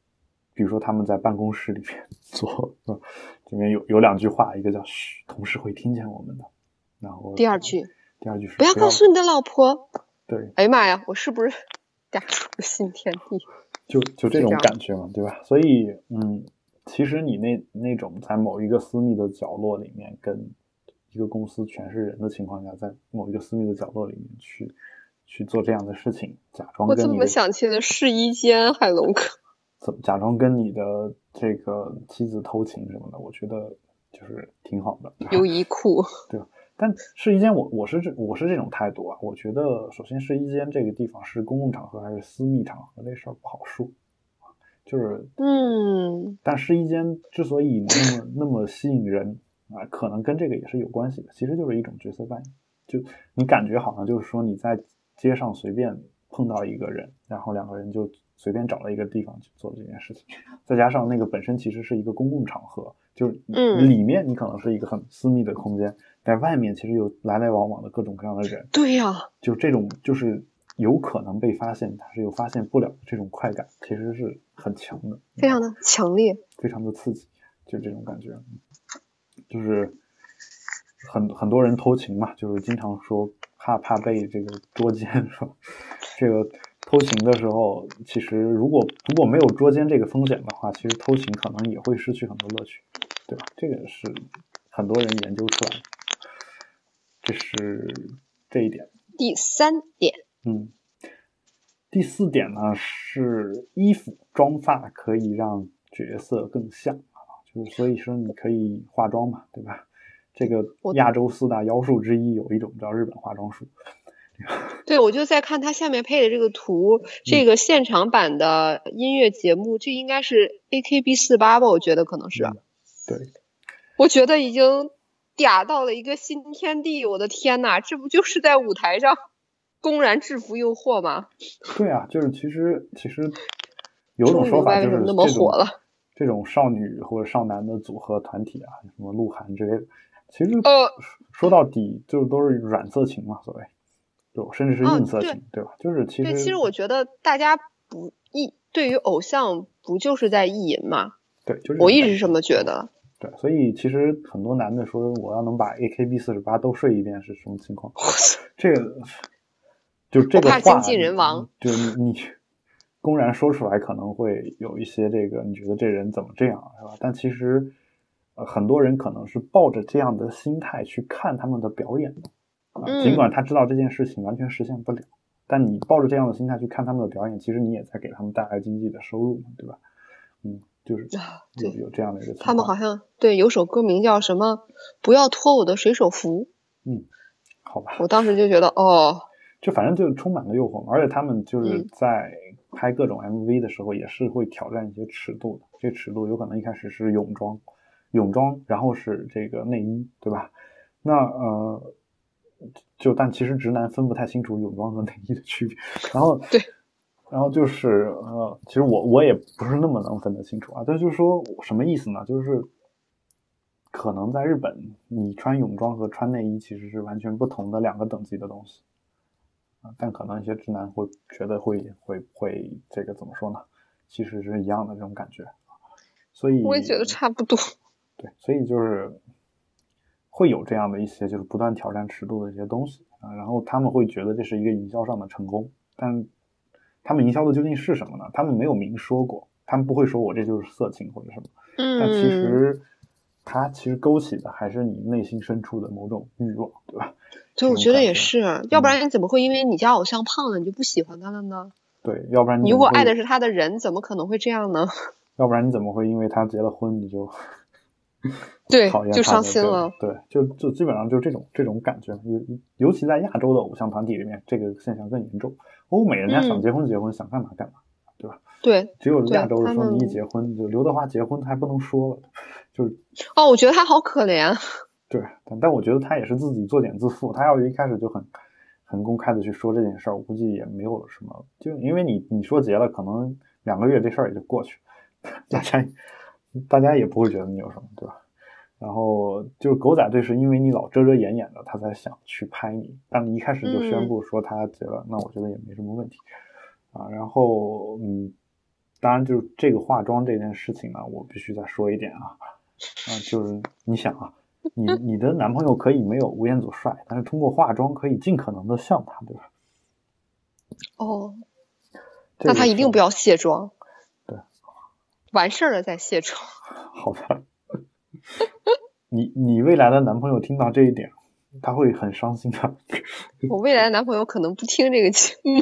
比如说他们在办公室里面做，呃这边有有两句话，一个叫“嘘，同事会听见我们的”，然后第二句第二句是不要告诉你的老婆。对，哎呀妈呀，我是不是踏出了新天地？就就这种感觉嘛，对吧？所以嗯，其实你那那种在某一个私密的角落里面，跟一个公司全是人的情况下，在某一个私密的角落里面去去做这样的事情，假装我怎么想起了试衣间，海龙哥？(laughs) 怎么假装跟你的这个妻子偷情什么的，我觉得就是挺好的。(laughs) 优衣库对吧，但试衣间我我是这我是这种态度啊，我觉得首先试衣间这个地方是公共场合还是私密场合这事儿不好说，就是嗯，但试衣间之所以那么那么吸引人啊，可能跟这个也是有关系的，其实就是一种角色扮演，就你感觉好像就是说你在街上随便碰到一个人，然后两个人就随便找了一个地方去做这件事情，再加上那个本身其实是一个公共场合，就是嗯。里面你可能是一个很私密的空间，但外面其实有来来往往的各种各样的人，对呀、就这种就是有可能被发现，但是又发现不了的这种快感，其实是很强的，非常的强烈。非常的刺激，就这种感觉，就是很很多人偷情嘛，就是经常说怕怕被这个捉奸，是吧？这个偷情的时候，其实如果如果没有捉奸这个风险的话，其实偷情可能也会失去很多乐趣，对吧？这个是很多人研究出来的，这是这一点。第三点，嗯，第四点呢是衣服妆发可以让角色更像啊，就是所以说你可以化妆嘛，对吧？这个亚洲四大妖术之一有一种叫日本化妆术，(laughs) 对我就在看它下面配的这个图，这个现场版的音乐节目，这应该是 AKB 四八吧？我觉得可能是，嗯对，我觉得已经嗲到了一个新天地。我的天呐，这不就是在舞台上公然制服诱惑吗？对啊，就是其实其实有种说法就是为什么那么这种火了。这种少女或者少男的组合团体啊，什么鹿晗之类的，其实呃说到底就都是软色情嘛，所谓，就甚至是硬色情，对吧？就是其实对，实其实我觉得大家不意对于偶像不就是在意淫嘛？对，就是我一直是这么觉得。对，所以其实很多男的说我要能把 AKB 四十八都睡一遍是什么情况？这个就这个话，精尽人亡。就你你公然说出来可能会有一些这个，你觉得这人怎么这样啊是吧？但其实呃很多人可能是抱着这样的心态去看他们的表演的啊，嗯尽管他知道这件事情完全实现不了，但你抱着这样的心态去看他们的表演，其实你也在给他们带来经济的收入嘛，对吧？嗯，就是啊有有这样的一个。他们好像对有首歌名叫什么“不要脱我的水手服嗯，好吧”，，我当时就觉得哦，就反正就充满了诱惑嘛，而且他们就是嗯在拍各种 MV 的时候，也是会挑战一些尺度的。这尺度有可能一开始是泳装，泳装，然后是这个内衣，对吧？那呃，就但其实直男分不太清楚泳装和内衣的区别，然后 (laughs) 对，然后就是呃，其实我我也不是那么能分得清楚啊。但就是说什么意思呢？就是可能在日本，你穿泳装和穿内衣其实是完全不同的两个等级的东西啊。但可能一些直男会觉得会会会这个怎么说呢？其实是一样的这种感觉。所以我也觉得差不多。对，所以就是会有这样的一些就是不断挑战尺度的一些东西啊。然后他们会觉得这是一个营销上的成功，但。他们营销的究竟是什么呢？他们没有明说过，他们不会说我这就是色情或者什么。嗯，但其实它其实勾起的还是你内心深处的某种欲望，对吧？对，我觉得也是，要不然你怎么会因为你家偶像胖了，你就不喜欢他了呢？对，要不然你如果爱的是他的人，怎么可能会这样呢？(laughs) 要不然你怎么会因为他结了婚你就 (laughs) 对讨厌就伤心了？对，就就基本上就是这种这种感觉，尤尤其在亚洲的偶像团体里面，这个现象更严重。欧美人家想结婚结婚，想干嘛干嘛，对吧？对，只有亚洲是说你一结婚，就刘德华结婚他还不能说了，就是哦，我觉得他好可怜。对，但但我觉得他也是自己作茧自缚。他要一开始就很很公开的去说这件事儿，我估计也没有什么，就因为你你说结了，可能两个月这事儿也就过去，(laughs) 大家大家也不会觉得你有什么，对吧？然后就是狗仔队，是因为你老遮遮掩掩的，他才想去拍你。但你一开始就宣布说他结了，那我觉得也没什么问题啊。然后，嗯，当然，就是这个化妆这件事情呢，我必须再说一点啊，啊，就是你想啊，(laughs) 你你的男朋友可以没有吴彦祖帅，但是通过化妆可以尽可能的像他，对吧？哦，那他一定不要卸妆。对，完事儿了再卸妆。好吧。你你未来的男朋友听到这一点，他会很伤心的。(laughs) 我未来的男朋友可能不听这个节目。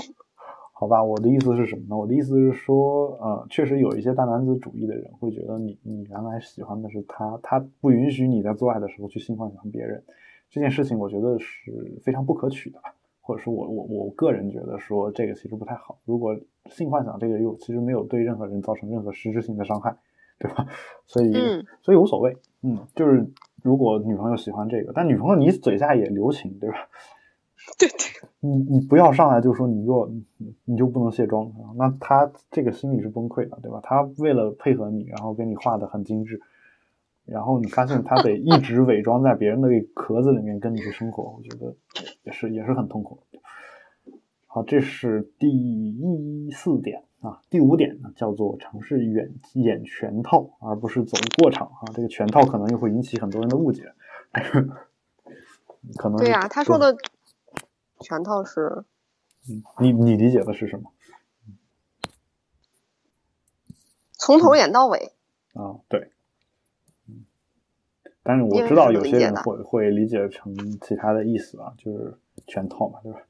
好吧，我的意思是什么呢？我的意思是说，呃，确实有一些大男子主义的人会觉得你你原来喜欢的是他，他不允许你在做爱的时候去性幻想别人，这件事情我觉得是非常不可取的，或者说我我我个人觉得说这个其实不太好。如果性幻想这个又其实没有对任何人造成任何实质性的伤害。对吧？所以，所以无所谓。嗯，就是如果女朋友喜欢这个，但女朋友你嘴下也留情，对吧？对对。你你不要上来就说你若你就不能卸妆，那他这个心理是崩溃的，对吧？他为了配合你，然后给你画的很精致，然后你发现他得一直伪装在别人的壳子里面跟你去生活，我觉得也是也是很痛苦。好，这是第一四点。啊，第五点呢，叫做尝试演演全套，而不是走过场啊。这个全套可能又会引起很多人的误解，(laughs) 可能对呀。他说的全套是，嗯，你你理解的是什么？从头演到尾啊，对，嗯，但是我知道有些人会会理解成其他的意思啊，就是全套嘛，对吧？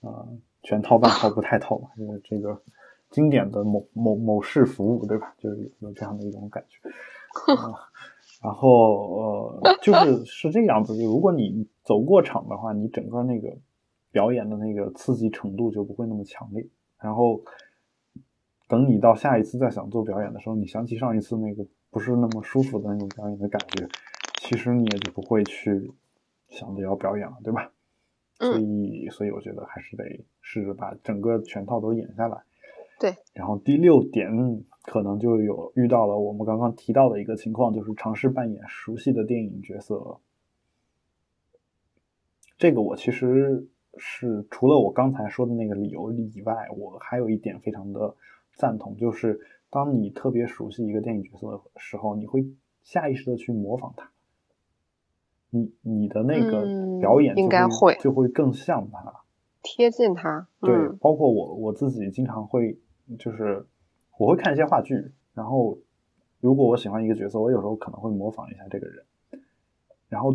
啊，全套半套不太套嘛，就是这个。经典的某某某式服务，对吧？就是有这样的一种感觉。然后呃，就是是这个样子。就如果你走过场的话，你整个那个表演的那个刺激程度就不会那么强烈。然后等你到下一次再想做表演的时候，你想起上一次那个不是那么舒服的那种表演的感觉，其实你也就不会去想着要表演了，对吧？所以，所以我觉得还是得试着把整个全套都演下来。对，然后第六点可能就有遇到了我们刚刚提到的一个情况，就是尝试扮演熟悉的电影角色。这个我其实是除了我刚才说的那个理由以外，我还有一点非常的赞同，就是当你特别熟悉一个电影角色的时候，你会下意识的去模仿他，你你的那个表演应该会就会更像他，贴近他。对，包括我我自己经常会。就是我会看一些话剧，然后如果我喜欢一个角色，我有时候可能会模仿一下这个人，然后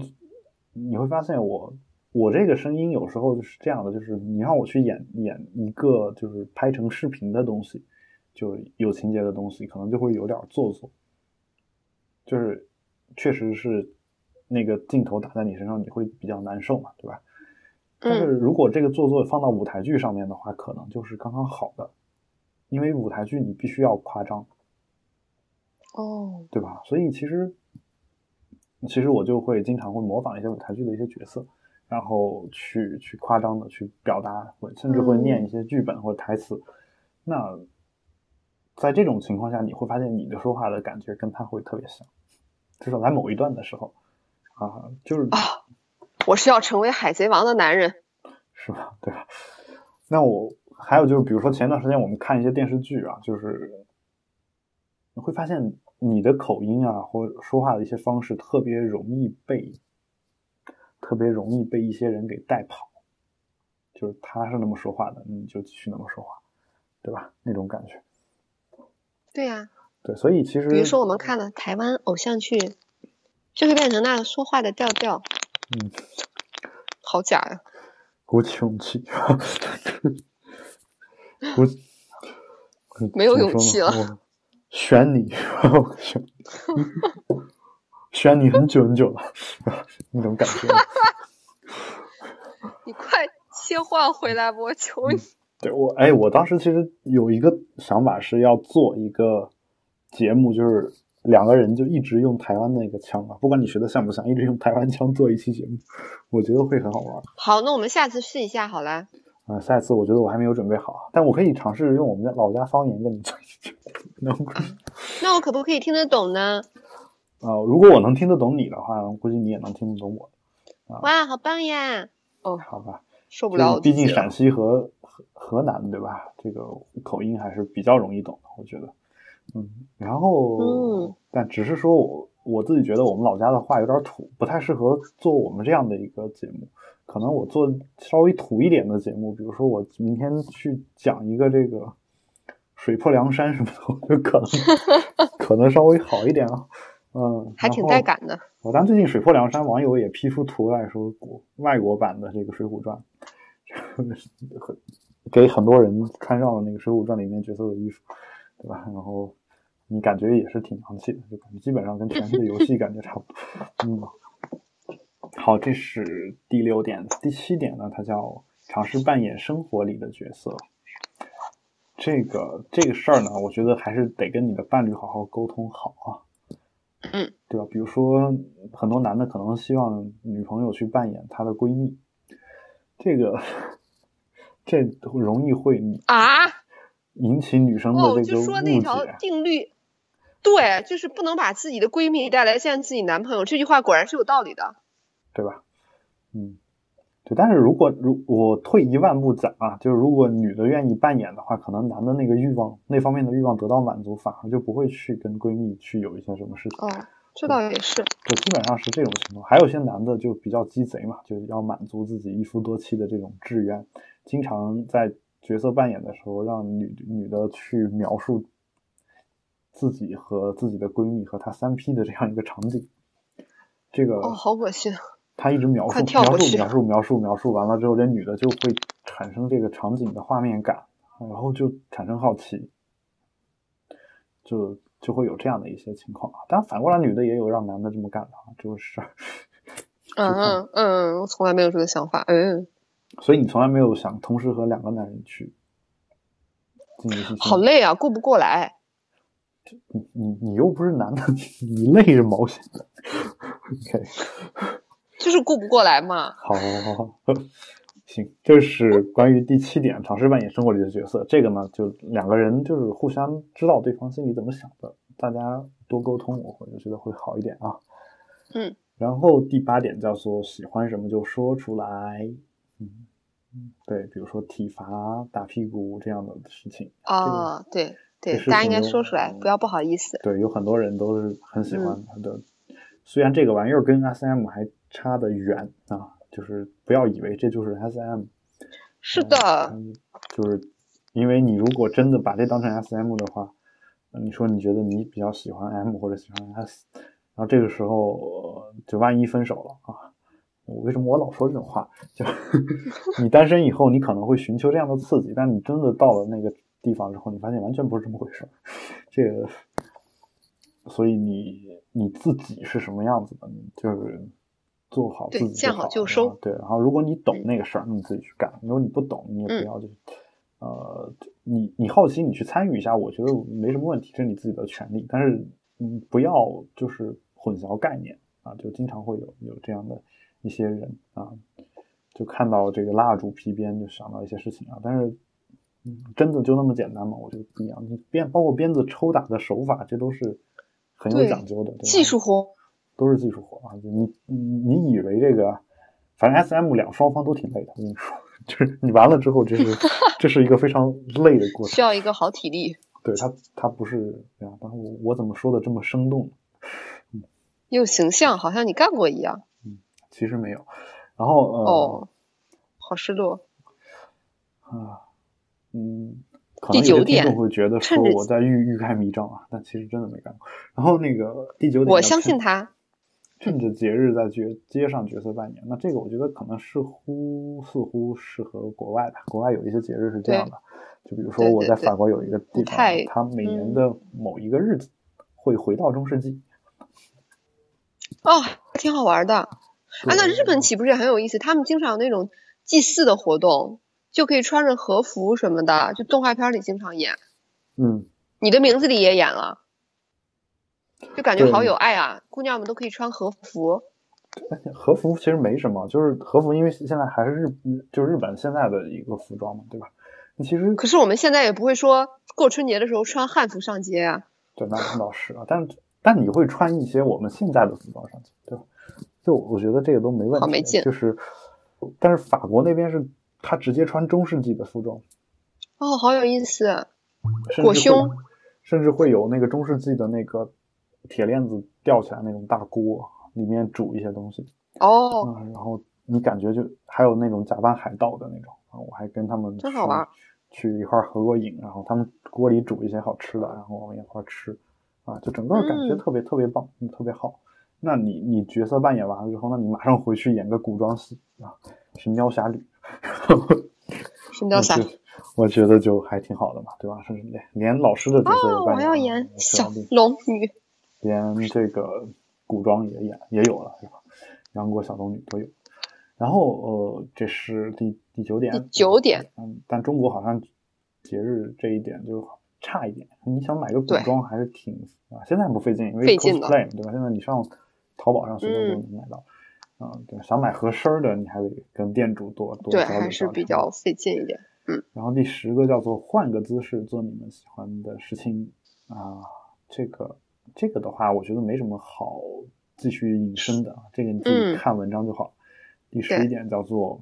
你会发现我我这个声音有时候就是这样的，就是你让我去演演一个就是拍成视频的东西，就有情节的东西，可能就会有点做作，就是确实是那个镜头打在你身上，你会比较难受嘛，对吧？但是如果这个做作放到舞台剧上面的话，可能就是刚刚好的。因为舞台剧你必须要夸张，哦，对吧？所以其实，其实我就会经常会模仿一些舞台剧的一些角色，然后去去夸张的去表达，会甚至会念一些剧本或者台词，那在这种情况下，你会发现你的说话的感觉跟他会特别像，至少在某一段的时候啊，就是啊，我是要成为海贼王的男人，是吧？对吧？那我还有就是，比如说前段时间我们看一些电视剧啊，就是你会发现你的口音啊，或者说话的一些方式特别容易被特别容易被一些人给带跑，就是他是那么说话的，你就继续那么说话，对吧？那种感觉。对呀。对，所以其实比如说我们看了台湾偶像剧，就会变成那个说话的调调。嗯。好假呀！(laughs) 鼓起勇气，鼓没有勇气了。选你，(laughs) 选 (laughs) 选你很久很久了，(laughs) 那种感觉。(laughs) 你快切换回来吧，我求你。对我，哎，我当时其实有一个想法是要做一个节目，就是两个人就一直用台湾那个腔嘛，不管你学的像不像，一直用台湾腔做一期节目，(laughs) 我觉得会很好玩。好，那我们下次试一下好了。啊，下一次我觉得我还没有准备好，但我可以尝试用我们家老家方言跟你做一期。那我可不可以听得懂呢？啊，如果我能听得懂你的话，估计你也能听得懂我。哇，好棒呀！哦，好吧，受不了。毕竟陕西和河河南对吧？这个口音还是比较容易懂的，我觉得。嗯，然后，嗯，但只是说我我自己觉得我们老家的话有点土，不太适合做我们这样的一个节目。可能我做稍微土一点的节目，比如说我明天去讲一个这个水泊梁山什么的，我觉得可能 (laughs) 可能稍微好一点啊。嗯，还挺带感的。我当最近水泊梁山网友也 P 出图来说，国外国版的这个《水浒传》，(laughs) 给很多人穿上了那个《水浒传》里面角色的衣服，对吧？然后你感觉也是挺洋气的，就感觉基本上跟全息的游戏感觉差不多。嗯。好，这是第六点。第七点呢，它叫尝试扮演生活里的角色。这个这个事儿呢，我觉得还是得跟你的伴侣好好沟通好啊。嗯，对吧？比如说，很多男的可能希望女朋友去扮演他的闺蜜，这个这容易会啊引起女生的这个误解。就说那条定律，对，就是不能把自己的闺蜜带来见自己男朋友。这句话果然是有道理的。对吧？嗯，对。但是如果如我退一万步讲啊，就是如果女的愿意扮演的话，可能男的那个欲望那方面的欲望得到满足，反而就不会去跟闺蜜去有一些什么事情。哦，这倒也是。对基本上是这种情况。还有些男的就比较鸡贼嘛，就是要满足自己一夫多妻的这种志愿，经常在角色扮演的时候，让女女的去描述自己和自己的闺蜜和她三 P 的这样一个场景。这个哦，好恶心。他一直描述描述描述描述描述完了之后，这女的就会产生这个场景的画面感，然后就产生好奇，就就会有这样的一些情况啊。但反过来，女的也有让男的这么干的啊，(laughs) 就是。嗯嗯嗯，我从来没有这个想法。嗯。所以你从来没有想同时和两个男人去进行？好累啊，顾不过来。你你你又不是男的，你累是毛线的？(laughs) OK。就是顾不过来嘛。好，好，好，好，(laughs) 行，这是关于第七点，尝试扮演生活里的角色。这个呢，就两个人就是互相知道对方心里怎么想的，大家多沟通，我就觉得会好一点啊。嗯。然后第八点叫做喜欢什么就说出来。嗯嗯，对，比如说体罚、打屁股这样的事情。哦，对对，大家应该说出来，不要不好意思。对，有很多人都是很喜欢的。虽然这个玩意儿跟 SM 还差的远啊，就是不要以为这就是 SM。是的，就是因为你如果真的把这当成 SM 的话，你说你觉得你比较喜欢 M 或者喜欢 S，然后这个时候就万一分手了啊，为什么我老说这种话？就 (laughs) 你单身以后，你可能会寻求这样的刺激，但你真的到了那个地方之后，你发现完全不是这么回事。这个。所以你你自己是什么样子的？就是做好自己，见好就收。对，然后如果你懂那个事儿，那你自己去干；如果你不懂，你也不要就呃，你你好奇，你去参与一下，我觉得没什么问题，这是你自己的权利。但是嗯，不要就是混淆概念啊，就经常会有有这样的一些人啊，就看到这个蜡烛皮鞭就想到一些事情啊。但是嗯，真的就那么简单吗？我觉得不一样。你鞭包括鞭子抽打的手法，这都是很有讲究的，对吧技术活，都是技术活啊！就你你你以为这个，反正 S M 两双方都挺累的，我跟你说，就是你完了之后，这是 (laughs) 这是一个非常累的过程。需要一个好体力，对他他不是对啊，但是我我怎么说的这么生动？又形象，好像你干过一样。嗯其实没有。然后呃、哦，好失落。啊嗯，可能有些听第九点众会觉得说我在欲欲盖弥彰啊，但其实真的没干过。然后那个第九点，我相信他。趁着节日在角街上角色扮演，那这个我觉得可能似乎似乎适合国外吧。国外有一些节日是这样的，就比如说我在法国有一个地方不太，它每年嗯的某一个日子会回到中世纪。哦，挺好玩的。啊，那日本岂不是也很有意思？他们经常有那种祭祀的活动，就可以穿着和服什么的，就动画片里经常演。嗯，你的名字里也演了，就感觉好有爱啊！姑娘们都可以穿和服。(laughs) 和服其实没什么，就是和服，因为现在还是日就是日本现在的一个服装嘛，对吧？那其实可是我们现在也不会说过春节的时候穿汉服上街啊。对，那那倒是啊，但但你会穿一些我们现在的服装上街，对吧？就我觉得这个都没问题，好没劲就是，但是法国那边是他直接穿中世纪的服装，哦，好有意思。裹胸，甚至会有那个中世纪的那个铁链子吊起来那种大锅，里面煮一些东西，哦，嗯，然后你感觉就还有那种假扮海盗的那种啊，我还跟他们真好玩去，去一块儿合过影，然后他们锅里煮一些好吃的，然后我们一块儿吃，啊，就整个感觉嗯特别特别棒，嗯特别好。那你你角色扮演完了之后，那你马上回去演个古装戏啊，《神雕侠侣》，神雕侠侣。我觉得就还挺好的嘛，对吧？甚至连连老师的角色扮演哦，我要演小龙女。连这个古装也演也有了，是吧？杨过、小龙女都有。然后呃，这是第第九点。第九点，嗯，但中国好像节日这一点就差一点。你想买个古装还是挺啊，现在不费劲，因为 cosplay 对吧？现在你上淘宝上随便都能买到。啊、对，想买合身儿的，你还得跟店主多多对，交流还是比较费劲一点。嗯然后第十个叫做换个姿势做你们喜欢的事情啊，这个这个的话，我觉得没什么好继续引申的，啊，这个你自己嗯看文章就好。第十一点叫做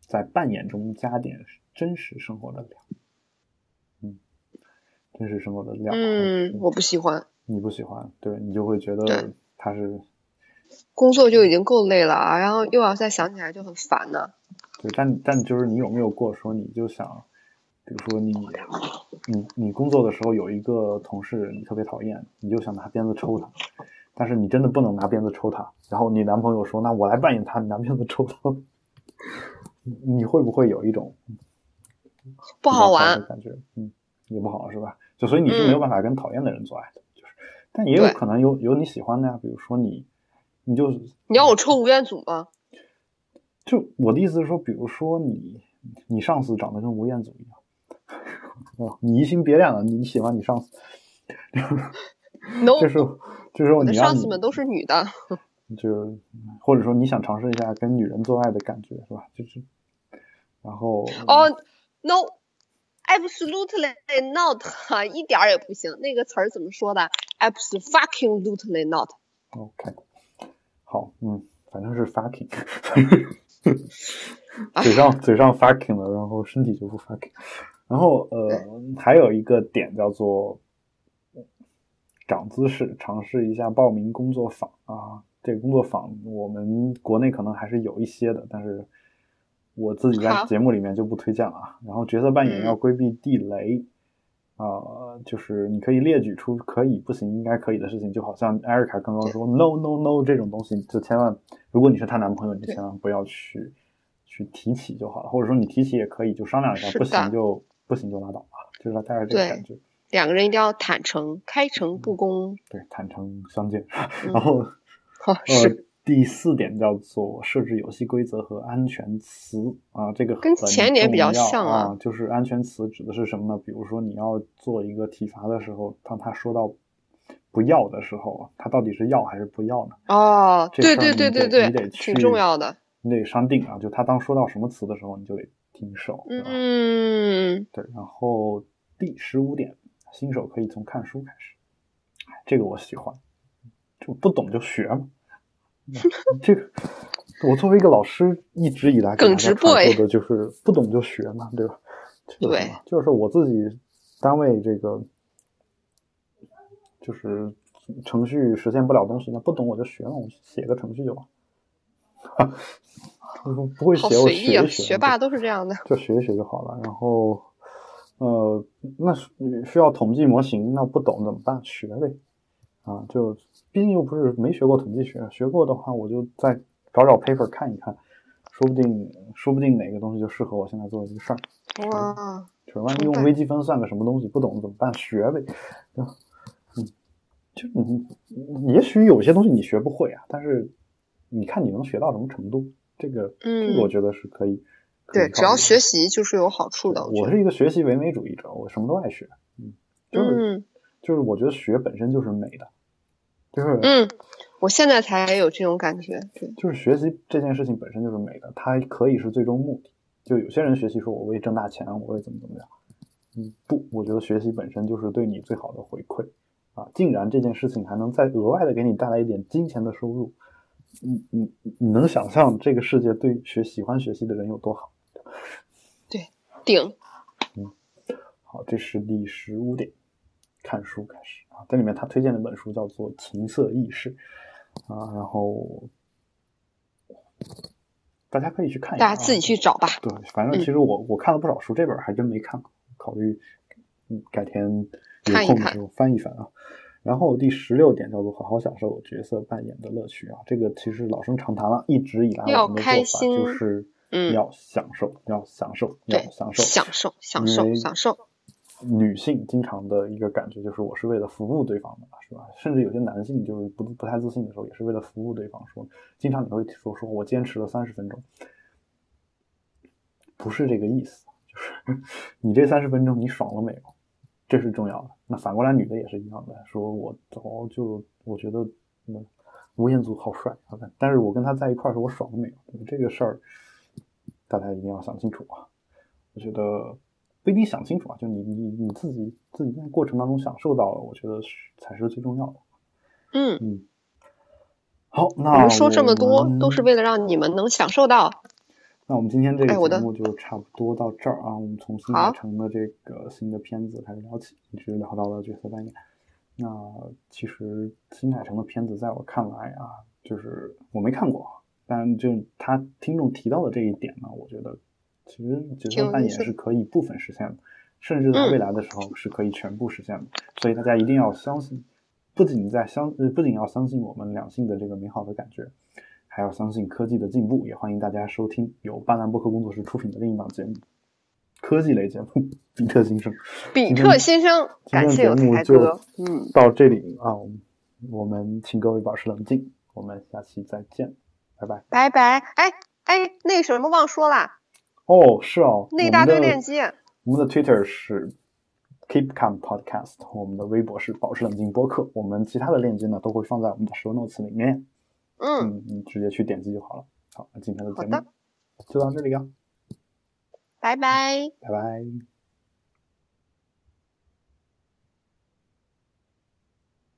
在扮演中加点真实生活的料，嗯，真实生活的料，嗯，我不喜欢，你不喜欢，对你就会觉得对它是工作就已经够累了啊，然后又要再想起来就很烦呢。对，但但就是你有没有过说你就想，比如说你你你工作的时候有一个同事你特别讨厌，你就想拿鞭子抽他，但是你真的不能拿鞭子抽他，然后你男朋友说那我来扮演他，你拿鞭子抽他，你 (laughs) 你会不会有一种不好玩的感觉？嗯，也不好是吧？就所以你是没有办法跟讨厌的人做爱的，就是，但也有可能有有你喜欢的呀，比如说你你就你要我抽吴彦祖吗？就我的意思是说，比如说你你上司长得跟吴彦祖一样，哦，你移情别恋了，你喜欢你上司，no，(laughs) 这时候这时候我的你你上司们都是女的。就或者说你想尝试一下跟女人做爱的感觉是吧？就是然后哦、n o a b s o l u t e l y not，哈，(laughs) 一点儿也不行。那个词儿怎么说的？absolutely not。OK，好，嗯，反正是 fucking，(laughs) 嘴上嘴上 fucking 了，然后身体就不 fucking。然后呃，还有一个点叫做长姿势，尝试一下报名工作坊啊。这个工作坊我们国内可能还是有一些的，但是我自己在节目里面就不推荐了啊。然后角色扮演嗯要规避地雷。啊、就是你可以列举出可以、不行、应该可以的事情，就好像艾瑞卡刚刚说 “no no no” 这种东西，就千万，如果你是她男朋友，你就千万不要去去提起就好了，或者说你提起也可以，就商量一下，不行就不行就拉倒啊，就是大概这个感觉，两个人一定要坦诚，开诚布公。对，坦诚相见。嗯然后好、呃是，第四点叫做设置游戏规则和安全词啊，这个跟很前年比较像啊啊。就是安全词指的是什么呢？比如说你要做一个体罚的时候，当他说到不要的时候，他到底是要还是不要呢？哦，这对对对对你得对，挺去重要的。你得商定啊，就他当说到什么词的时候，你就得听手，对吧？嗯，对，然后第十五点，新手可以从看书开始，哎这个我喜欢，就不懂就学嘛。(laughs) 这个我作为一个老师，一直以来给大耿直家传授的就是不懂就学嘛，对吧？这个对就是我自己单位这个就是程序实现不了东西，那不懂我就学嘛，我写个程序就完。不 (laughs) 不会好写，我学一学。学霸都是这样的。就学一学就好了。然后，呃，那需要统计模型，那不懂怎么办？学呗。啊，就毕竟又不是没学过统计学，学过的话，我就再找找 paper 看一看，说不定说不定哪个东西就适合我现在做的这个事儿。哇，就是万一用微积分算个什么东西，不懂怎么办？学呗。嗯，就你也许有些东西你学不会啊，但是你看你能学到什么程度，这个、这个我嗯，觉得是可以。可以对，只要学习就是有好处的。我是一个学习唯美主义者，我什么都爱学，嗯，就是、嗯就是我觉得学本身就是美的，就是、嗯，我现在才有这种感觉。对，就是学习这件事情本身就是美的，它可以是最终目的。就有些人学习说我为挣大钱，我为怎么怎么样，嗯，不，我觉得学习本身就是对你最好的回馈啊。竟然这件事情还能再额外的给你带来一点金钱的收入，你你你能想象这个世界对学喜欢学习的人有多好？对顶。嗯好，这是第十五点，看书开始啊。这里面他推荐的本书叫做《情色意识》啊，然后大家可以去看一下、啊，大家自己去找吧。对，反正其实我、我看了不少书，这本还真没看过，考虑嗯改天有空的时候翻一翻啊。然后第十六点叫做好好享受角色扮演的乐趣啊，这个其实老生常谈了，一直以来我们的做法就是嗯要享受，要享受，要，享受，享受，享受，享受。女性经常的一个感觉就是我是为了服务对方的，是吧？甚至有些男性就是不不太自信的时候，也是为了服务对方。说，经常你会说说我坚持了三十分钟，不是这个意思，就是 (laughs) 你这三十分钟你爽了没有？这是重要的。那反过来女的也是一样的，说我早就我觉得嗯吴彦祖好帅，好看，但是我跟他在一块儿时候我爽了没有？这个事儿大家一定要想清楚啊！我觉得。不一定想清楚啊，就你你你自己自己在过程当中享受到了，我觉得是才是最重要的。嗯，嗯，好，那我们说这么多都是为了让你们能享受到。那我们今天这个节目就差不多到这儿啊。我们从新海诚的这个新的片子开始聊起，一直聊到了角色扮演。那其实新海诚的片子在我看来啊，就是我没看过，但就他听众提到的这一点呢，我觉得其实角色扮演是可以部分实现的，甚至在嗯未来的时候是可以全部实现的。所以大家一定要相信，不仅在相呃不仅要相信我们两性的这个美好的感觉，还要相信科技的进步。也欢迎大家收听由巴兰播客工作室出品的另一档节目——科技类节目《比特新生》。比特新生，感谢有节目就才哥。嗯，到这里啊，我们请各位保持冷静，我们下期再见，拜拜。拜拜。哎哎，那什么忘说啦，哦，是哦，那一大堆链接。我们的 Twitter 是 Keep Calm Podcast，我们的微博是保持冷静播客，我们其他的链接呢都会放在我们的 show notes 里面，嗯，嗯，你直接去点击就好了。好，那今天的节目就到这里啊，拜拜。拜拜。